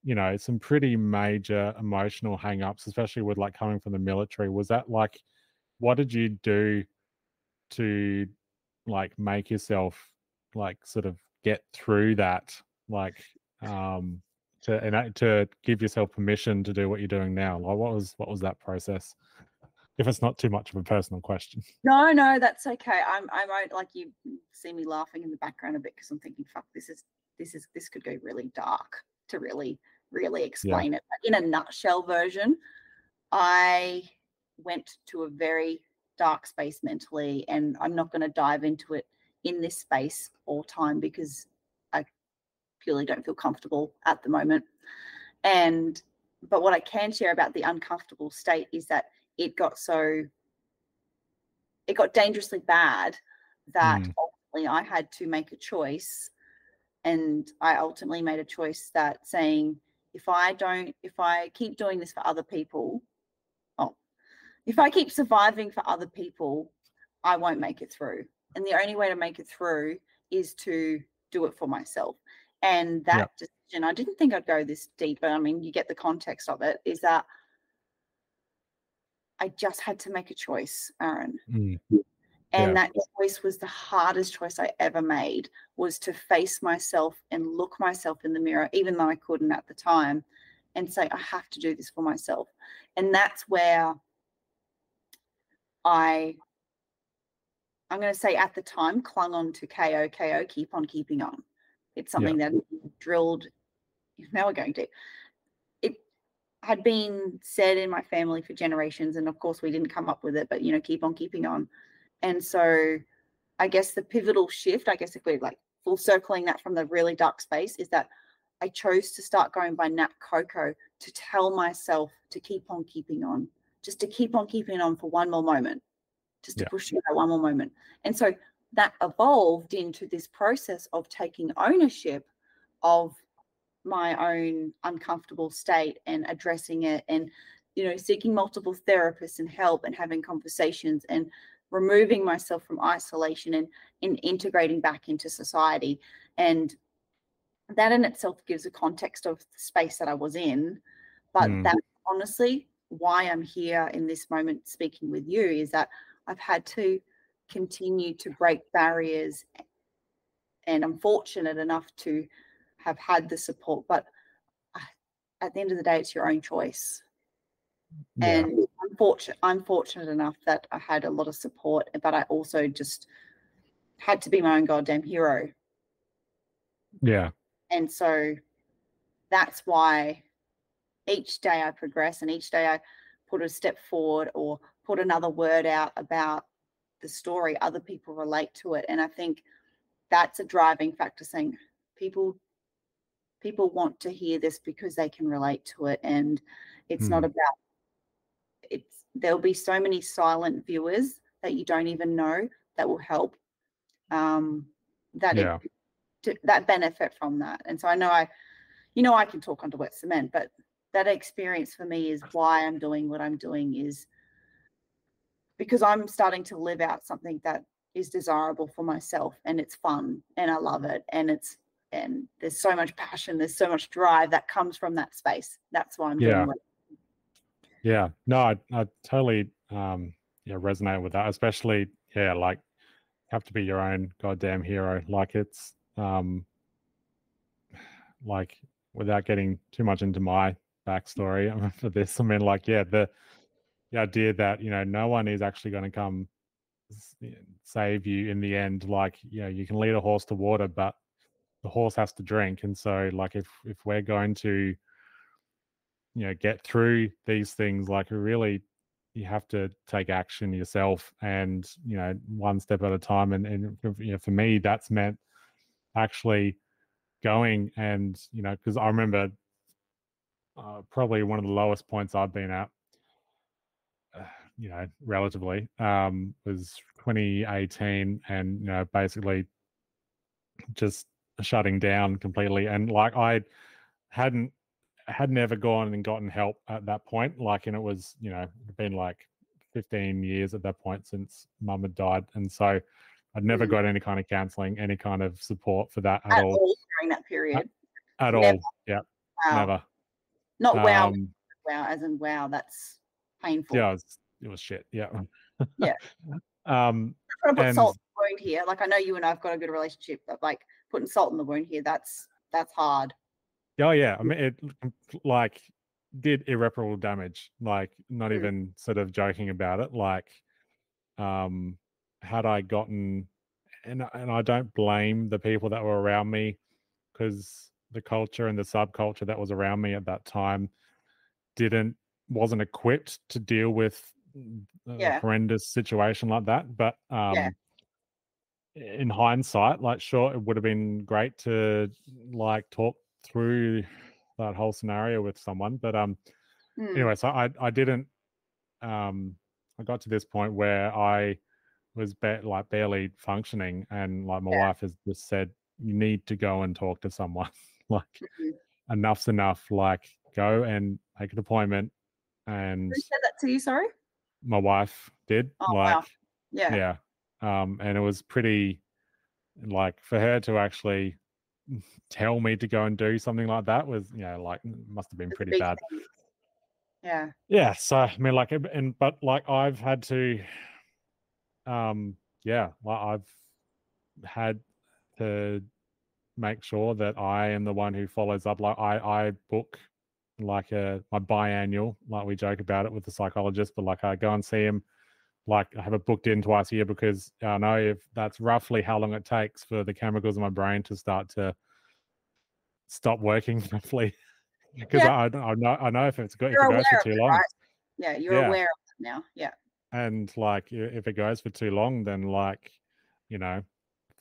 you know some pretty major emotional hang-ups especially with like coming from the military. Was that like what did you do to like make yourself like sort of get through that? Like um to uh, to give yourself permission to do what you're doing now like what was what was that process if it's not too much of a personal question No, no, that's okay. I'm I won't like you see me laughing in the background a bit because I'm thinking, fuck, this is this is this could go really dark to really, really explain it. But in a nutshell version, I went to a very dark space mentally, and I'm not going to dive into it in this space all time because purely don't feel comfortable at the moment. And but what I can share about the uncomfortable state is that it got so it got dangerously bad that Mm. ultimately I had to make a choice. And I ultimately made a choice that saying, if I don't, if I keep doing this for other people, oh, if I keep surviving for other people, I won't make it through. And the only way to make it through is to do it for myself. And that decision, I didn't think I'd go this deep, but I mean, you get the context of it, is that I just had to make a choice, Aaron. Mm. And Yeah. that choice was the hardest choice I ever made was to face myself and look myself in the mirror, even though I couldn't at the time, and say, I have to do this for myself. And that's where I I'm going to say at the time clung on to KO, KO, keep on keeping on. It's something that drilled. Now we're going to. It had been said in my family for generations, and of course we didn't come up with it, but you know, keep on keeping on. And so, I guess the pivotal shift, I guess if we're like full circling that from the really dark space, is that I chose to start going by Nat Koko to tell myself to keep on keeping on, just to keep on keeping on for one more moment, just to Yeah. push through that one more moment. And so that evolved into this process of taking ownership of my own uncomfortable state and addressing it and you know seeking multiple therapists and help and having conversations and removing myself from isolation and, and integrating back into society and that in itself gives a context of the space that i was in but Mm. that's honestly why i'm here in this moment speaking with you is that i've had to continue to break barriers and i'm fortunate enough to have had the support but uh, at the end of the day it's your own choice. Yeah. And I'm fortunate I'm fortunate enough that I had a lot of support, but I also just had to be my own goddamn hero. yeah. And so that's why each day I progress and each day I put a step forward or put another word out about the story, other people relate to it. And I think that's a driving factor saying people people want to hear this because they can relate to it and it's not about it's there'll be so many silent viewers that you don't even know that will help um that it- Yeah. to, that benefit from that and so i know i you know i can talk onto wet cement but that experience for me is why i'm doing what i'm doing is because i'm starting to live out something that is desirable for myself and it's fun and i love it and it's and there's so much passion there's so much drive that comes from that space that's why i'm Yeah. doing what Yeah, no, I, I totally um yeah resonate with that, especially yeah, like have to be your own goddamn hero. Like it's um like without getting too much into my backstory for this, I mean like yeah, the the idea that you know no one is actually going to come save you in the end. Like you know you can lead a horse to water, but the horse has to drink, and so like if if we're going to you know get through these things like really you have to take action yourself and you know one step at a time and, and you know for me that's meant actually going and you know because i remember uh, probably one of the lowest points i've been at you know, relatively, um, was 2018, and you know, basically just shutting down completely. And like I hadn't had never gone and gotten help at that point. Like, and it was you know been like 15 years at that point since mum had died, and so I'd never Mm. got any kind of counselling, any kind of support for that at, At all. all during that period. At Never. all, yeah, Wow. never. Not wow, Um, wow, as in wow, that's painful. yeah, was, it was shit. Yeah. Yeah. um. I'm put and- salt in the wound here. Like I know you and I've got a good relationship, but like putting salt in the wound here, that's that's hard. Oh yeah, I mean it like did irreparable damage. Like not Mm. even sort of joking about it. Like um had I gotten and and I don't blame the people that were around me because the culture and the subculture that was around me at that time didn't wasn't equipped to deal with Yeah. horrendous situation like that. But um Yeah. in hindsight, like sure, it would have been great to like talk through that whole scenario with someone. But um Mm. anyway, so I I didn't um I got to this point where I was ba- like barely functioning and like my Yeah. wife has just said you need to go and talk to someone like Mhm. enough's enough like go and make an appointment and Who said that to you? Sorry. My wife did Oh, like wow. Yeah. yeah um and it was pretty like for her to actually tell me to go and do something like that was you know like must have been It's pretty bad thing. Yeah. yeah so i mean like and but like i've had to um yeah like i've had to make sure that i am the one who follows up like i i book like a my biannual like we joke about it with the psychologist but like i go and see him like i have it booked in twice a year because i know if that's roughly how long it takes for the chemicals in my brain to start to stop working roughly because Yeah. I, I know i know if it's go, if You're it goes for too it, long right? Yeah. You're Yeah. aware of it now. Yeah. and like if it goes for too long then like you know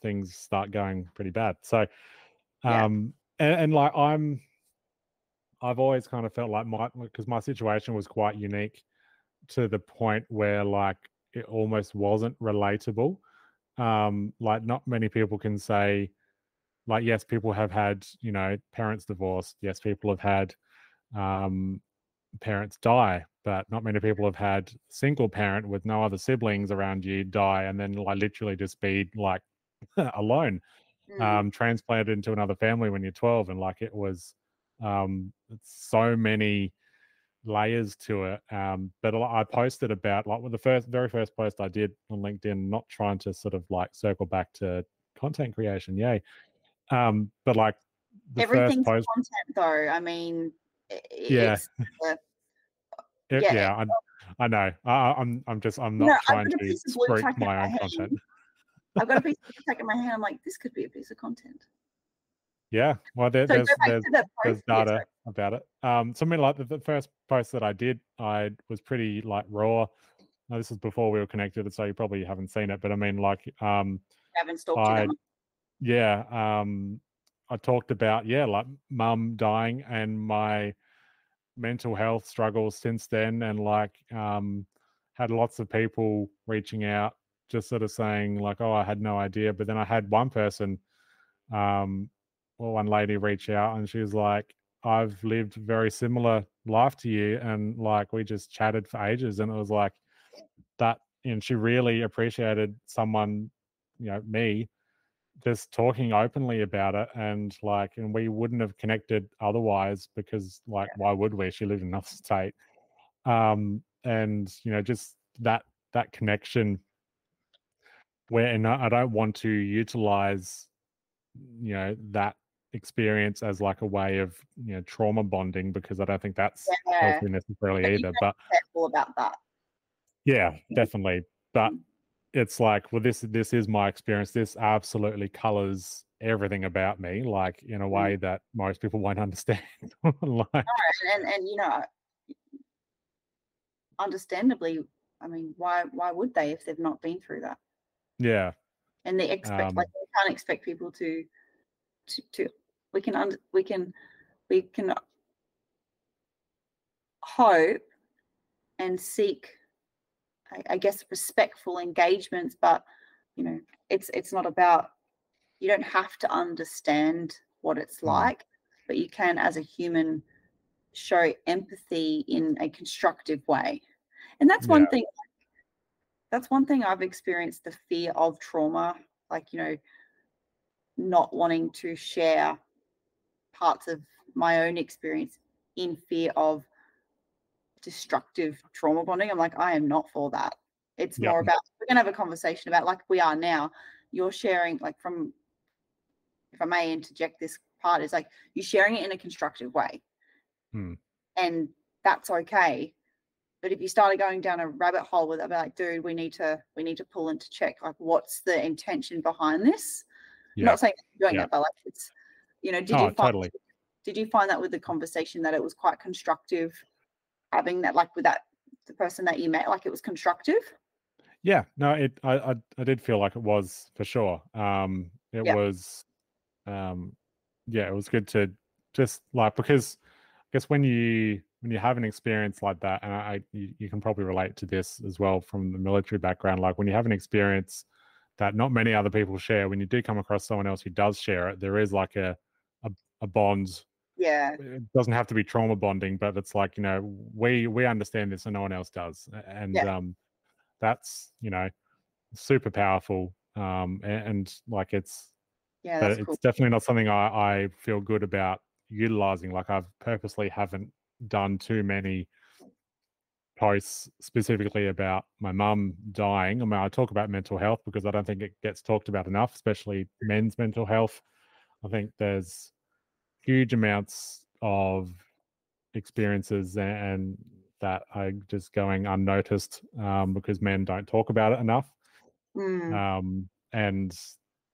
things start going pretty bad so Yeah. um and, and like i'm i've always kind of felt like my because my situation was quite unique to the point where like it almost wasn't relatable um like not many people can say like yes people have had you know parents divorced yes people have had um parents die but not many people have had single parent with no other siblings around you die and then like literally just be like alone Mm. um transplanted into another family when you're 12 and like it was um so many layers to it um but I posted about like with the first very first post i did on linkedin not trying to sort of like circle back to content creation yay um but like the Everything's first post content, though. I mean, Yeah. uh, it- yeah, yeah, I, I know I, I- i'm i'm just i'm not No, trying to spruik my own content. I've got a piece of tack in my hand. I'm like, this could be a piece of content. Yeah well there, So there's there's there's data about it. Um, something like the, the first post that I did, I was pretty like raw. Now, this is before we were connected, so you probably haven't seen it. But I mean, like, um, haven't stalked I yeah, um, I talked about yeah, like mum dying and my mental health struggles since then, and like, um, had lots of people reaching out, just sort of saying like, oh, I had no idea. But then I had one person, um, well, one lady reach out, and she was like, I've lived very similar life to you, and like we just chatted for ages, and it was like that. And she really appreciated someone, you know, me, just talking openly about it, and like, and we wouldn't have connected otherwise because, like, why would we? She lived in another state, um, and you know, just that that connection. Where and I I don't want to utilize, you know, that experience as like a way of you know trauma bonding because I don't think that's Yeah. healthy necessarily But either. But Careful about that. yeah, definitely. But Mm. it's like, well, this this is my experience. This absolutely colors everything about me, like in a Mm. way that most people won't understand. like, and and you know understandably i mean why why would they if they've not been through that yeah, and they expect Um, like they can't expect people to to, we can under, we can we can hope and seek I, I guess respectful engagements but you know it's it's not about you don't have to understand what it's Mm. like but you can as a human show empathy in a constructive way and that's one Yeah. thing that's one thing i've experienced the fear of trauma like you know not wanting to share parts of my own experience in fear of destructive trauma bonding. I'm like i am not for that. It's Yeah. more about we're to have a conversation about like we are now. You're sharing like from if i may interject this part is like you're sharing it in a constructive way. Hmm. and that's okay. But if you started going down a rabbit hole with it I'd be like dude we need to we need to pull into check like what's the intention behind this Yeah. not saying doing Yeah. it but like it's you know did Oh, you find totally. did you find that with the conversation that it was quite constructive having that like with that the person that you met like it was constructive Yeah, no, it I, I I did feel like it was for sure. Um it Yeah. was um yeah, it was good to just like because I guess when you when you have an experience like that, and I, I you, you can probably relate to this as well from the military background, like when you have an experience that not many other people share, when you do come across someone else who does share it, there is like a a, a bond yeah it doesn't have to be trauma bonding, but it's like you know we we understand this and no one else does, and Yeah. um, that's you know super powerful. Um, and, and like it's yeah but it's cool definitely not something I I feel good about utilizing. Like I've purposely haven't done too many posts specifically about my mum dying. I mean, I talk about mental health because I don't think it gets talked about enough, especially men's mental health. I think there's huge amounts of experiences and that are just going unnoticed um, because men don't talk about it enough. Mm. Um, and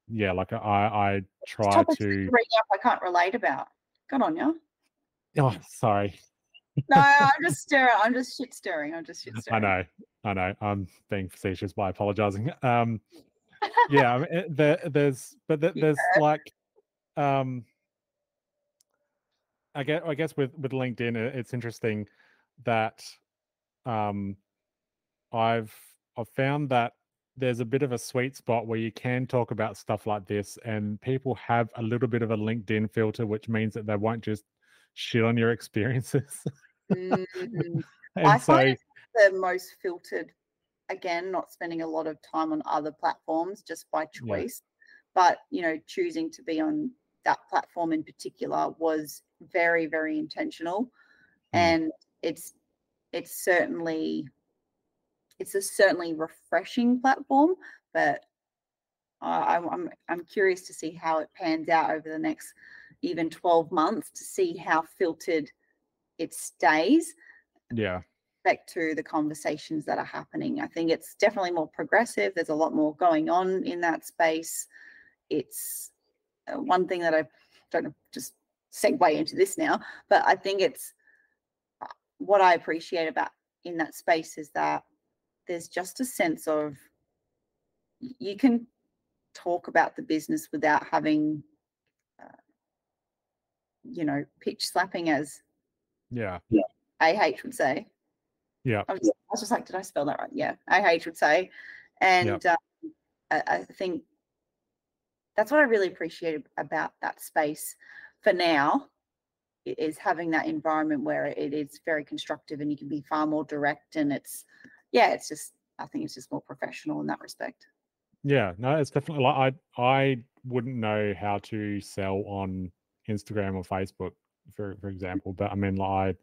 yeah, like I, I try to. bring up I can't relate about. Good on you. Oh, sorry. No, I'm just staring. I'm just shit staring. I'm just shit staring. I know, I know. I'm being facetious by apologizing. Um, yeah, I mean, there, there's, but there, there's like, um, I guess, I guess with with LinkedIn, it's interesting that, um, I've I've found that there's a bit of a sweet spot where you can talk about stuff like this, and people have a little bit of a LinkedIn filter, which means that they won't just shit on your experiences. And I so, find the most filtered. Again, not spending a lot of time on other platforms just by choice, but you know, choosing to be on that platform in particular was very, very intentional, Mm. and it's it's certainly it's a certainly refreshing platform, but I I'm I'm I'm curious to see how it pans out over the next even 12 months to see how filtered it stays yeah, back to the conversations that are happening. I think it's definitely more progressive. There's a lot more going on in that space. It's uh, one thing that I don't know, just segue into this now, but I think it's uh, what I appreciate about in that space is that there's just a sense of you can talk about the business without having, uh, you know, pitch slapping as yeah, AH would say. yeah, I was, I was just like, did I spell that right? Yeah, AH would say. And um, I, I think that's what I really appreciate about that space for now is having that environment where it is very constructive and you can be far more direct and it's yeah it's just i think it's just more professional in that respect yeah. No, it's definitely like I I wouldn't know how to sell on Instagram or Facebook, for for example. But I mean, like,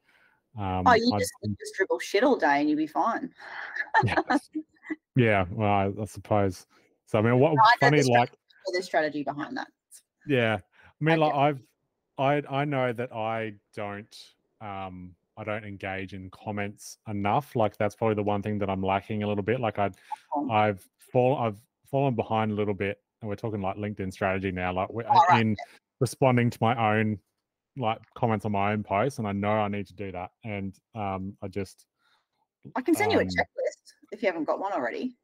um, oh you just, you just dribble shit all day and you'll be fine yeah, yeah. Well, I, I suppose. So I mean, what know funny like. the strategy behind that Yeah, I mean, I like I've, I I know that I don't, um, I don't engage in comments enough. Like that's probably the one thing that I'm lacking a little bit. Like I, I've fall, I've fallen behind a little bit, and we're talking like LinkedIn strategy now. Like we're, right. in responding to my own, like comments on my own posts, and I know I need to do that. And um, I just, i can send you a Um, checklist if you haven't got one already.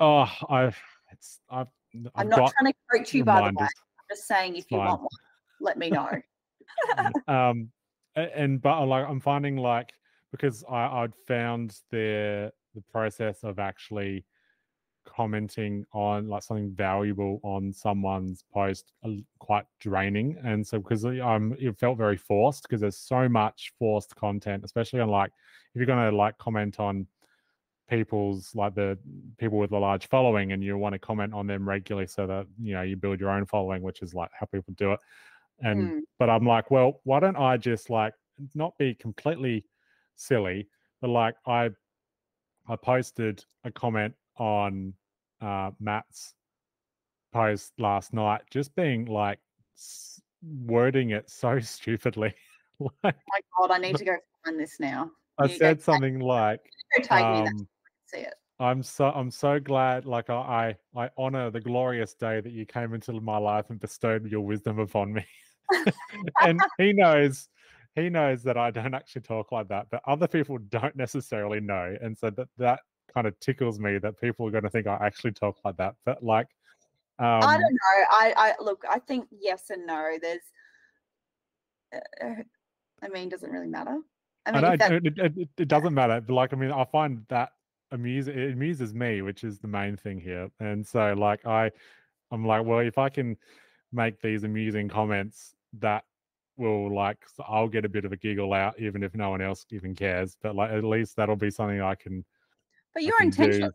Oh, I've, it's, I've, i'm I've not trying to coach you by the way. i'm just saying if you want one let me know. Um and but I like i'm finding like because i i'd found there the process of actually commenting on like something valuable on someone's post uh, quite draining and so because um it felt very forced because there's so much forced content especially on like if you're going to like comment on people's like the people with a large following and you want to comment on them regularly so that you know you build your own following which is like how people do it and Mm. but i'm like well why don't i just like not be completely silly but like i i posted a comment on uh matt's post last night just being like wording it so stupidly like my God, I need to go find this now. i You said something like Go me that um, see it. I'm so I'm so glad. Like I I I honor the glorious day that you came into my life and bestowed your wisdom upon me. and he knows he knows that I don't actually talk like that, but other people don't necessarily know, and so that that kind of tickles me that people are going to think I actually talk like that. But like, um, I don't know. I, I look. I think yes and no. There's. Uh, I mean, doesn't really matter? I I mean, know that, it, it, it, it doesn't matter, but like I mean, I find that amuse it amuses me, which is the main thing here. And so like I, I'm like, well, if I can make these amusing comments, that will like I'll get a bit of a giggle out, even if no one else even cares. But like at least that'll be something I can. But I your can intention. do.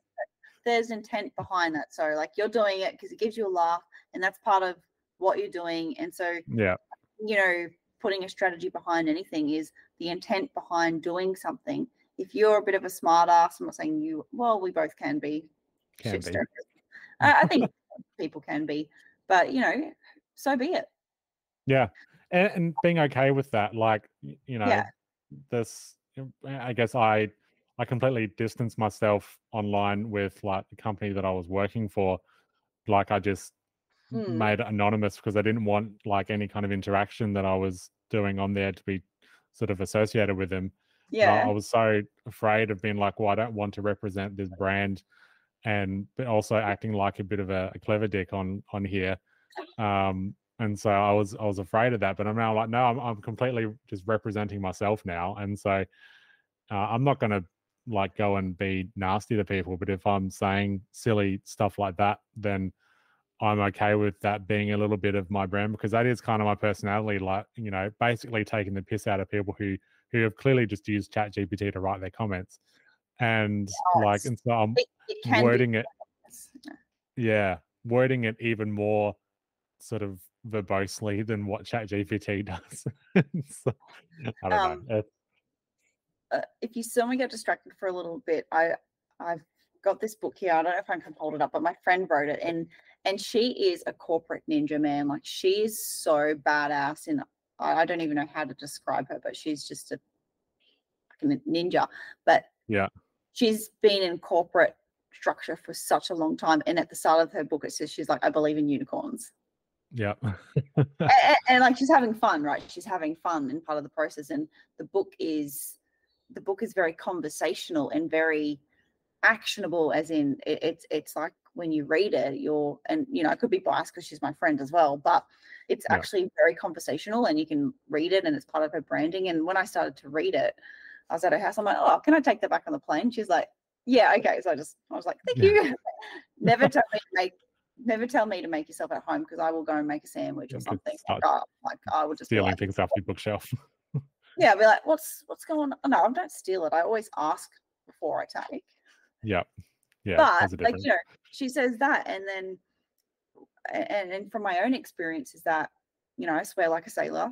There's intent behind that. So, like, you're doing it because it gives you a laugh, and that's part of what you're doing. And so, Yeah, you know, putting a strategy behind anything is the intent behind doing something. If you're a bit of a smart ass, I'm not saying you, well, we both can be. can be. I, I think people can be, but you know, so be it. Yeah, and, and being okay with that, like you know, Yeah. this. I guess I I completely distanced myself online with like the company that I was working for. Like I just Hmm. made it anonymous because I didn't want like any kind of interaction that I was doing on there to be sort of associated with them. And I, I was so afraid of being like, well, I don't want to represent this brand, and but also acting like a bit of a, a clever dick on on here. Um, and so I was I was afraid of that, but I'm now like, no, I'm I'm completely just representing myself now, and so uh, I'm not going to like go and be nasty to people. But if I'm saying silly stuff like that, then I'm okay with that being a little bit of my brand because that is kind of my personality. Like, you know, basically taking the piss out of people who who have clearly just used Chat GPT to write their comments, and like, and so I'm It, it wording it, yeah, wording it even more sort of verbosely than what Chat GPT does. so, I don't Um, know. It- Uh, if you saw me get distracted for a little bit, I I've got this book here. I don't know if I can hold it up, but my friend wrote it, and and she is a corporate ninja man. Like she is so badass, and I, I don't even know how to describe her, but she's just a fucking ninja. But Yeah. she's been in corporate structure for such a long time, and at the start of her book, it says she's like, I believe in unicorns. yeah. and, and, and, like she's having fun right she's having fun in part of the process and the book is the book is very conversational and very actionable as in it, it's it's like when you read it you're and you know i could be biased because she's my friend as well but it's Yeah. actually very conversational and you can read it and it's part of her branding and when i started to read it i was at her house i'm like oh can i take that back on the plane she's like yeah okay so i just i was like thank Yeah. you never tell me to make never tell me to make yourself at home because i will go and make a sandwich or something like, oh, like i would just Stealing like, things off your bookshelf. Yeah be like what's what's going on no i don't steal it i always ask before i take yeah. Yeah. but like you know she says that and then and and from my own experience is that you know i swear like a sailor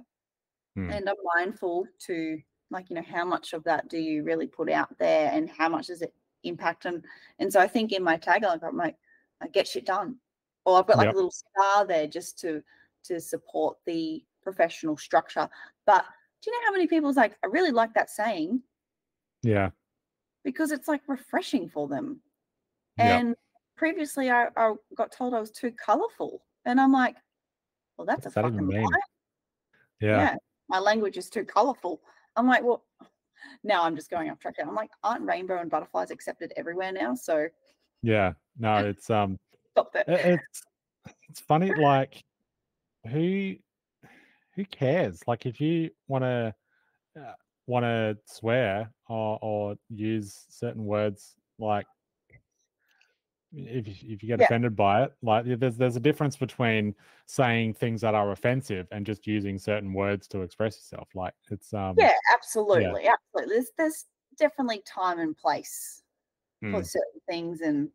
Hmm. and i'm mindful to like you know how much of that do you really put out there and how much does it impact and and so i think in my tagline i'm like i get shit done or i've got like Yep. a little star there just to to support the professional structure but do you know how many people's like i really like that saying yeah. because it's like refreshing for them. Yeah. And previously, I, I got told I was too colorful, and I'm like, well, that's What's a that fucking lie. Yeah. my language is too colorful. I'm like, well, now I'm just going off track. I'm like, aren't rainbow and butterflies accepted everywhere now? So Yeah. No, it's um stop that. it- it's it's funny like who who cares like if you want to uh, want to swear or, or use certain words like if you, if you get Yeah. offended by it, like there's there's a difference between saying things that are offensive and just using certain words to express yourself. Like it's um Yeah, absolutely, absolutely. There's there's definitely time and place for mm, certain things, and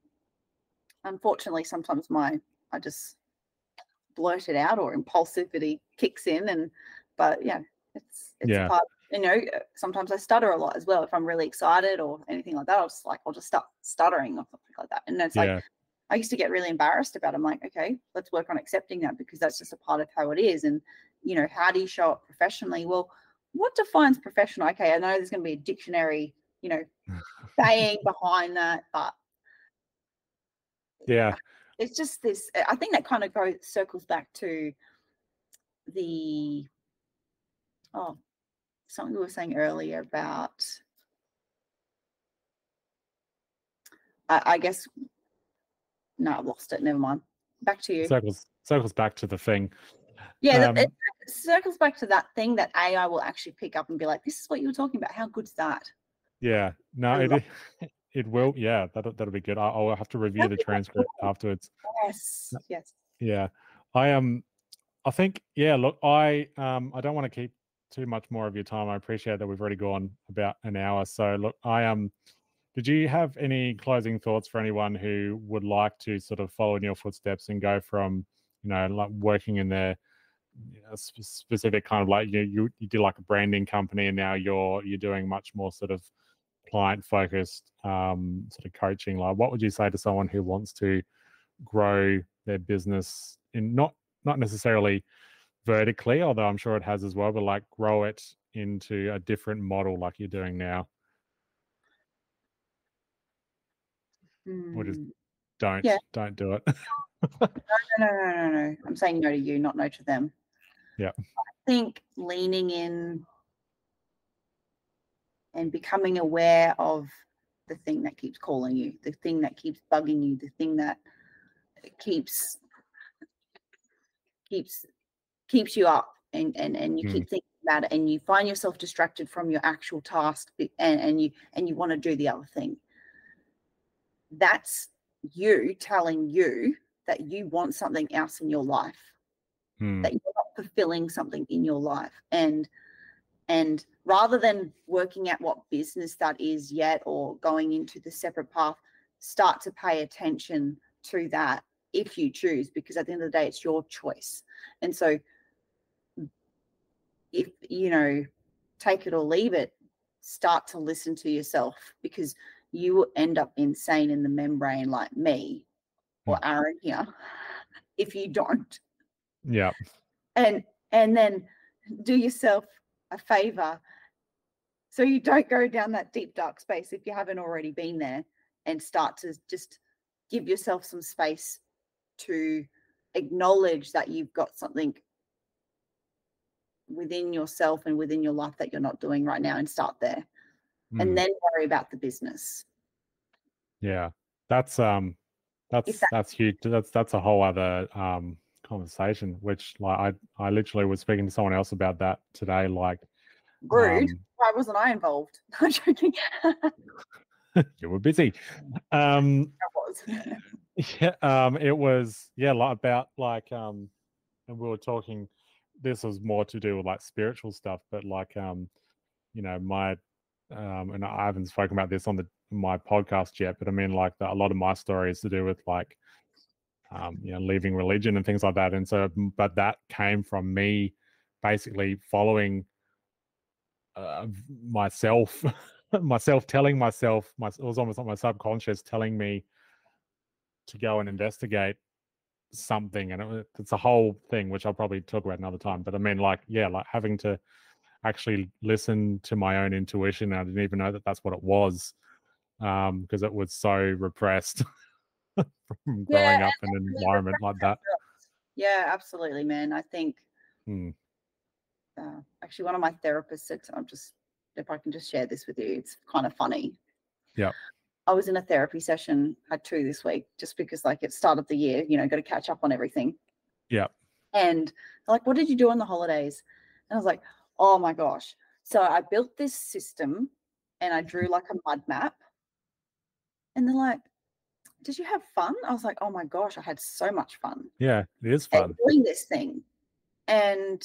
unfortunately, sometimes my I just blurt it out or impulsivity kicks in, and but yeah, it's it's Yeah. part. You know, uh, sometimes I stutter a lot as well. If I'm really excited or anything like that, I'll just like I'll just start stuttering or something like that, and it's like I used to get really embarrassed about. It. I'm like, okay, let's work on accepting that because that's just a part of how it is. And you know, how do you show up professionally? Well, what defines professional? Okay, I know there's going to be a dictionary, you know, saying behind that, but yeah, it's just this. I think that kind of goes circles back to the oh something we were saying earlier about. I, I guess no, I've lost it. Never mind. Back to you. circles circles back to the thing. Yeah, Um, it circles back to that thing that AI will actually pick up and be like, "This is what you were talking about. How good's that?" Yeah, no, it it will. Yeah, that'll that'll be good. I'll have to review the That'd transcript afterwards. Yes, yes. Yeah, I um, I think yeah. Look, I um, I don't want to keep too much more of your time. I appreciate that we've already gone about an hour. So look, I um, did you have any closing thoughts for anyone who would like to sort of follow in your footsteps and go from you know like working in their you know, sp- specific kind of like you you you did like a branding company and now you're you're doing much more sort of client focused um sort of coaching like what would you say to someone who wants to grow their business in not not necessarily vertically although i'm sure it has as well but like grow it into a different model like you're doing now Or just- Hmm. don't Yeah. don't do it No, no, no, no, no. I'm saying no to you, not no to them. Yeah. I think leaning in and becoming aware of the thing that keeps calling you, the thing that keeps bugging you, the thing that keeps keeps keeps you up and and and you keep thinking about it and you find yourself distracted from your actual task and and you and you want to do the other thing. That's you telling you that you want something else in your life. Hmm, that you're not fulfilling something in your life and and rather than working out what business that is yet or going into the separate path start to pay attention to that if you choose because at the end of the day it's your choice. And so if you know take it or leave it start to listen to yourself because you will end up insane in the membrane like me or hmm. aaron here if you don't. Yeah and and then do yourself a favor so you don't go down that deep dark space if you haven't already been there and start to just give yourself some space to acknowledge that you've got something within yourself and within your life that you're not doing right now and start there Hmm, and then worry about the business. Yeah that's um that's that- that's huge that's that's a whole other um conversation which like i i literally was speaking to someone else about that today like rude. um, why wasn't i involved? I'm joking. You were busy. Um was yeah um it was yeah like about like um and we were talking this was more to do with like spiritual stuff but like um you know my um and i haven't spoken about this on the my podcast yet but i mean like the, a lot of my story is to do with like um you know leaving religion and things like that and so but that came from me basically following uh, myself myself telling myself my it was almost like my subconscious telling me to go and investigate something and it, it's a whole thing which i'll probably talk about another time but i mean like yeah like having to actually listen to my own intuition i didn't even know that that's what it was um because it was so repressed from growing Yeah, up in an environment like that yeah absolutely man i think Hmm. uh, actually one of my therapists said i'm just if i can just share this with you it's kind of funny Yep. I was in a therapy session had two this week just because like it's start of the year you know got to catch up on everything Yeah. and like what did you do on the holidays and i was like oh my gosh so i built this system and i drew like a mud map And they're like, Did you have fun? I was like, Oh my gosh, I had so much fun. Yeah, it is fun. Doing this thing. And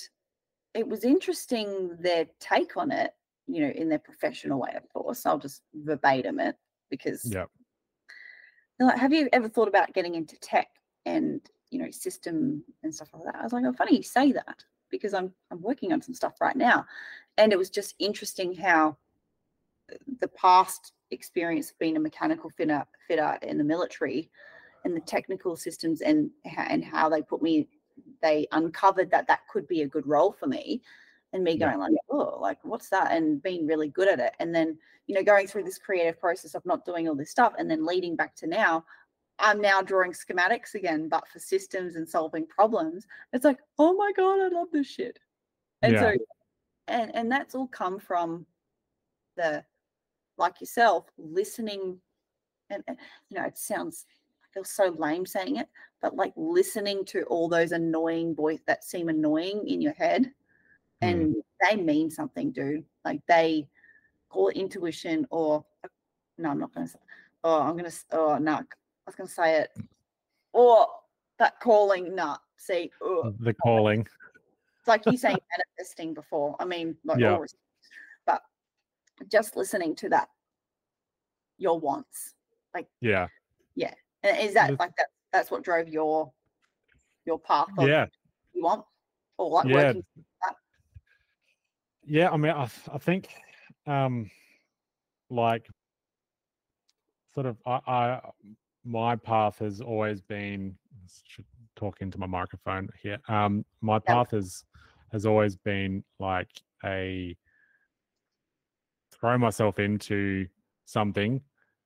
it was interesting their take on it, you know, in their professional way, of course. I'll just verbatim it because yeah. like, Have you ever thought about getting into tech and, you know, system and stuff like that? I was like, Oh, funny you say that because I'm I'm working on some stuff right now. And it was just interesting how the past experience of being a mechanical fitter, fitter in the military and the technical systems and and how they put me they uncovered that that could be a good role for me and me going like oh like what's that? and being really good at it and then you know going through this creative process of not doing all this stuff and then leading back to now i'm now drawing schematics again but for systems and solving problems it's like oh my god i love this shit. And Yeah. so and and that's all come from the like yourself listening and and, you know it sounds i feel so lame saying it but like listening to all those annoying voice that seem annoying in your head Mm. and they mean something dude like they call it intuition or no i'm not gonna say oh i'm gonna oh no i was gonna say it or that calling nah see ugh. The calling. It's like you saying manifesting before. I mean, like Yeah. respect, but just listening to that, your wants. Like yeah. And is that like that? That's what drove your your path of Yeah. you want, or like Yeah. working. Yeah, I mean, I, I think, um, like, sort of, I, I, my path has always been. Should talk into my microphone here. Um, my path has has always been like a throw myself into something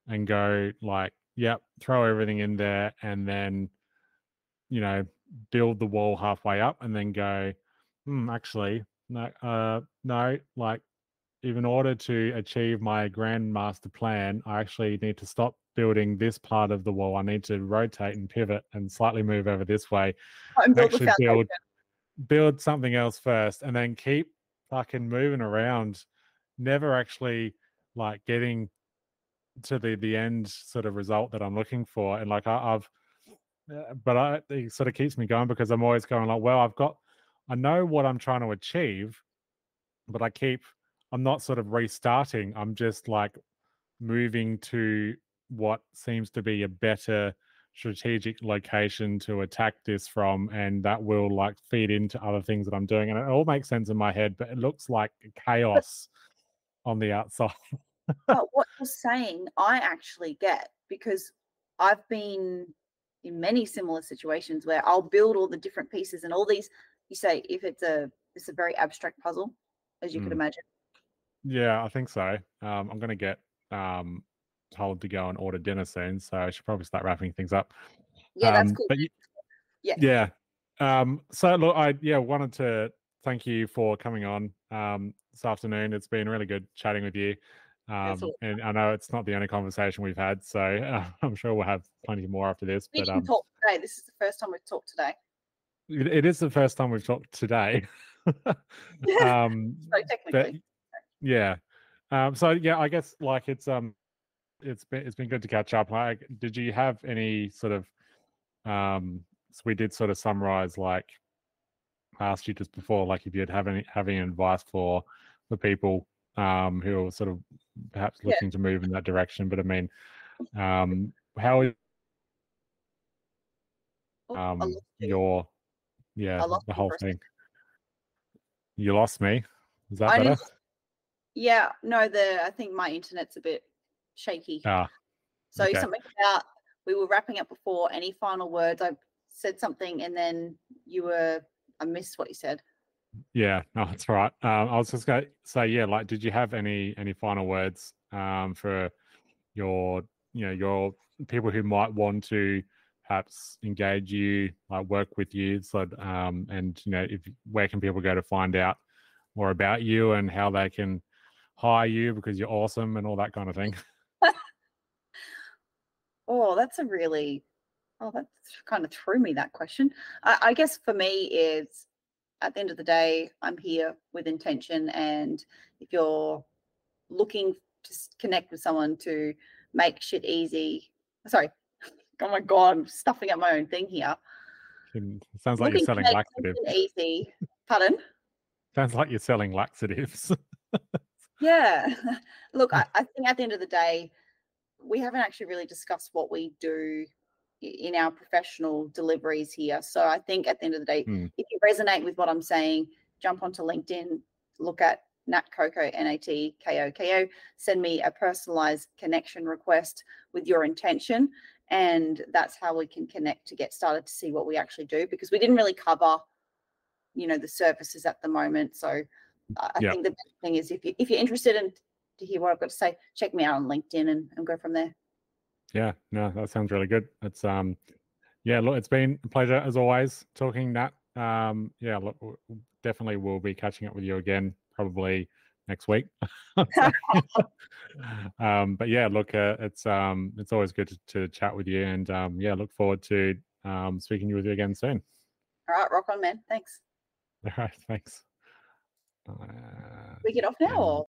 and go like, yep, throw everything in there, and then, you know, build the wall halfway up, and then go, hmm, actually, no, uh, no, like in order to achieve my grand master plan, I actually need to stop building this part of the wall. I need to rotate and pivot and slightly move over this way, And actually build build something else first, and then keep fucking moving around, never actually like getting to the the end sort of result that I'm looking for. And like I, I've, uh, but I it sort of keeps me going because I'm always going like, well, I've got, I know what I'm trying to achieve, but I keep, I'm not sort of restarting. I'm just like moving to what seems to be a better strategic location to attack this from and that will like feed into other things that I'm doing and it all makes sense in my head but it looks like chaos on the outside but what you're saying, I actually get because I've been in many similar situations where I'll build all the different pieces and all these. You say if it's a it's a very abstract puzzle, as you could Mm. imagine. yeah I think so um I'm gonna get um told to go and order dinner soon so I should probably start wrapping things up Yeah, that's Um, cool. But y- Yeah. yeah. Um, so look, I yeah wanted to thank you for coming on um, this afternoon. It's been really good chatting with you. Um, and I know it's not the only conversation we've had, so uh, I'm sure we'll have plenty more after this. We But can um, talk today. This is the first time we've talked today. It, is the first time we've talked today. um, So but technically, yeah. Um, so yeah, I guess like it's um, it's been it's been good to catch up. Like, did you have any sort of um? So we did sort of summarize like I asked you just before, like if you'd have any having advice for for people um who are sort of perhaps Yeah. looking to move in that direction. But I mean, um, how is Oh, um your yeah the whole thing? You lost me. Is that I better? yeah, no, the I think my internet's a bit shaky. Ah, So Okay. something about we were wrapping up before. Any final words? I said something, and then you were. I missed what you said. Yeah, no, that's right. Um, I was just going to say, yeah, like, did you have any any final words um, for your, you know, your people who might want to perhaps engage you, like work with you, so um, and you know, if where can people go to find out more about you and how they can hire you because you're awesome and all that kind of thing. Oh, that's a really. Oh, that kind of threw me that question. I, I guess for me is at the end of the day, I'm here with intention, and if you're looking to connect with someone to make shit easy. Sorry. Oh my god, I'm stuffing up my own thing here. Can- Sounds like you're selling laxatives. easy. Pardon? Sounds like you're selling laxatives. Yeah. Look, I, I think at the end of the day, we haven't actually really discussed what we do in our professional deliveries here. So I think at the end of the day, Hmm. if you resonate with what I'm saying, jump onto LinkedIn, look at Nat Koko, N A T K O K O, send me a personalized connection request with your intention. And that's how we can connect to get started to see what we actually do because we didn't really cover, you know, the services at the moment. So I Yeah. think the best thing is if you if you're interested in to hear what I've got to say, check me out on LinkedIn and, and go from there. Yeah, no, that sounds really good. It's um, yeah, look, it's been a pleasure as always talking that. Um, yeah, look, definitely we'll be catching up with you again probably next week. um, but yeah, look, uh, it's um, it's always good to, to chat with you, and um, yeah, look forward to um speaking with you again soon. All right, rock on, man. Thanks. All right, thanks. Uh, We get off now, or